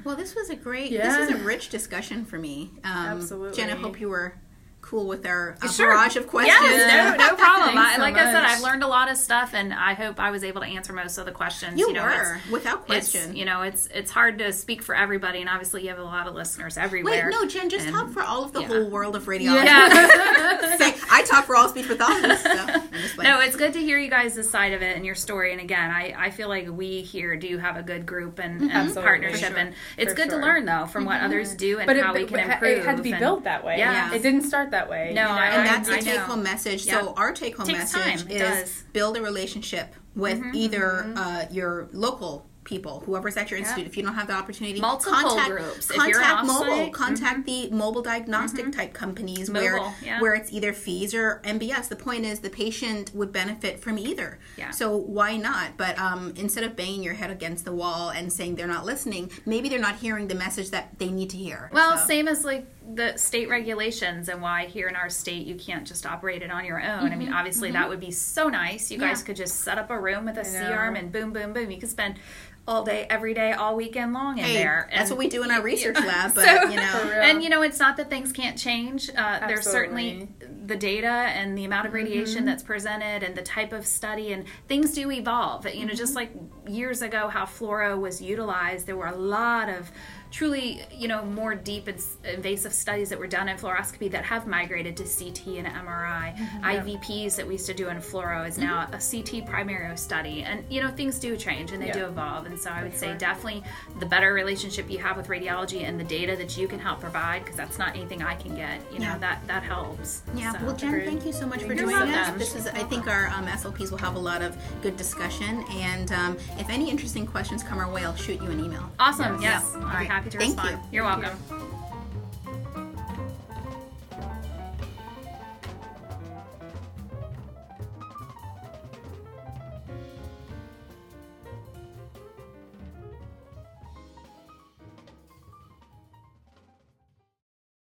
Well, this was a great, Yeah. this was a rich discussion for me. Um, Absolutely. Jen, I hope you were cool with our uh, Sure. barrage of questions. Yes, no, no [laughs] problem. I, Thanks so like I said. I've learned a lot of stuff, and I hope I was able to answer most of the questions. You, know, were, without It's, question. you know, it's it's hard to speak for everybody, and obviously you have a lot of listeners everywhere. Wait, everywhere. no, Jen, just And- talk for all of the yeah. whole world of radiology. Yeah. [laughs] [laughs] Say, I talk for all speech pathologists. So I'm no, it's good to hear you guys' side of it and your story. And again, I, I feel like we here do have a good group and, and partnership, sure. and it's For good sure. to learn though from what others do and But it, how we can it improve. it had to be and- built that way. Yeah. It didn't start that way. No, you know? And that's I the take home message. Yeah. So our take home message time. It is build a relationship with Mm-hmm. either uh, your local people, whoever's at your institute. If you don't have the opportunity, Multiple contact, groups. If Contact you're mobile. offsite, mm-hmm. Contact the mobile diagnostic type companies where yeah. where it's either FEES or MBS. The point is the patient would benefit from either. Yeah. So why not? But um, instead of banging your head against the wall and saying they're not listening, maybe they're not hearing the message that they need to hear. Well, So- same as like the state regulations and why here in our state you can't just operate it on your own. I mean, mm-hmm. obviously mm-hmm. that would be so nice. You guys could just set up a room with a know. C-arm and boom, boom, boom. You could spend all day, every day, all weekend long in Hey, there. that's what we do in our research [laughs] lab. But So- you know, and you know, it's not that things can't change. Uh, there's certainly the data and the amount of mm-hmm. radiation that's presented and the type of study and things do evolve. You know, just like years ago, how fluoro was utilized, there were a lot of truly, you know, more deep and invasive studies that were done in fluoroscopy that have migrated to CT and MRI. IVPs that we used to do in fluoro is now a CT primary study, and you know, things do change and they Yeah. do evolve. And so I would say definitely the better relationship you have with radiology and the data that you can help provide, because that's not anything I can get. You know, Yeah. that that helps. Yeah, So- well, Jen, Agreed. thank you so much for You're joining us. welcome. This is, I think, our um, SLPs will have a lot of good discussion. And um, if any interesting questions come our way, I'll shoot you an email. Awesome. Yes. Yes. I'll be right happy to Thank respond. You. You're welcome.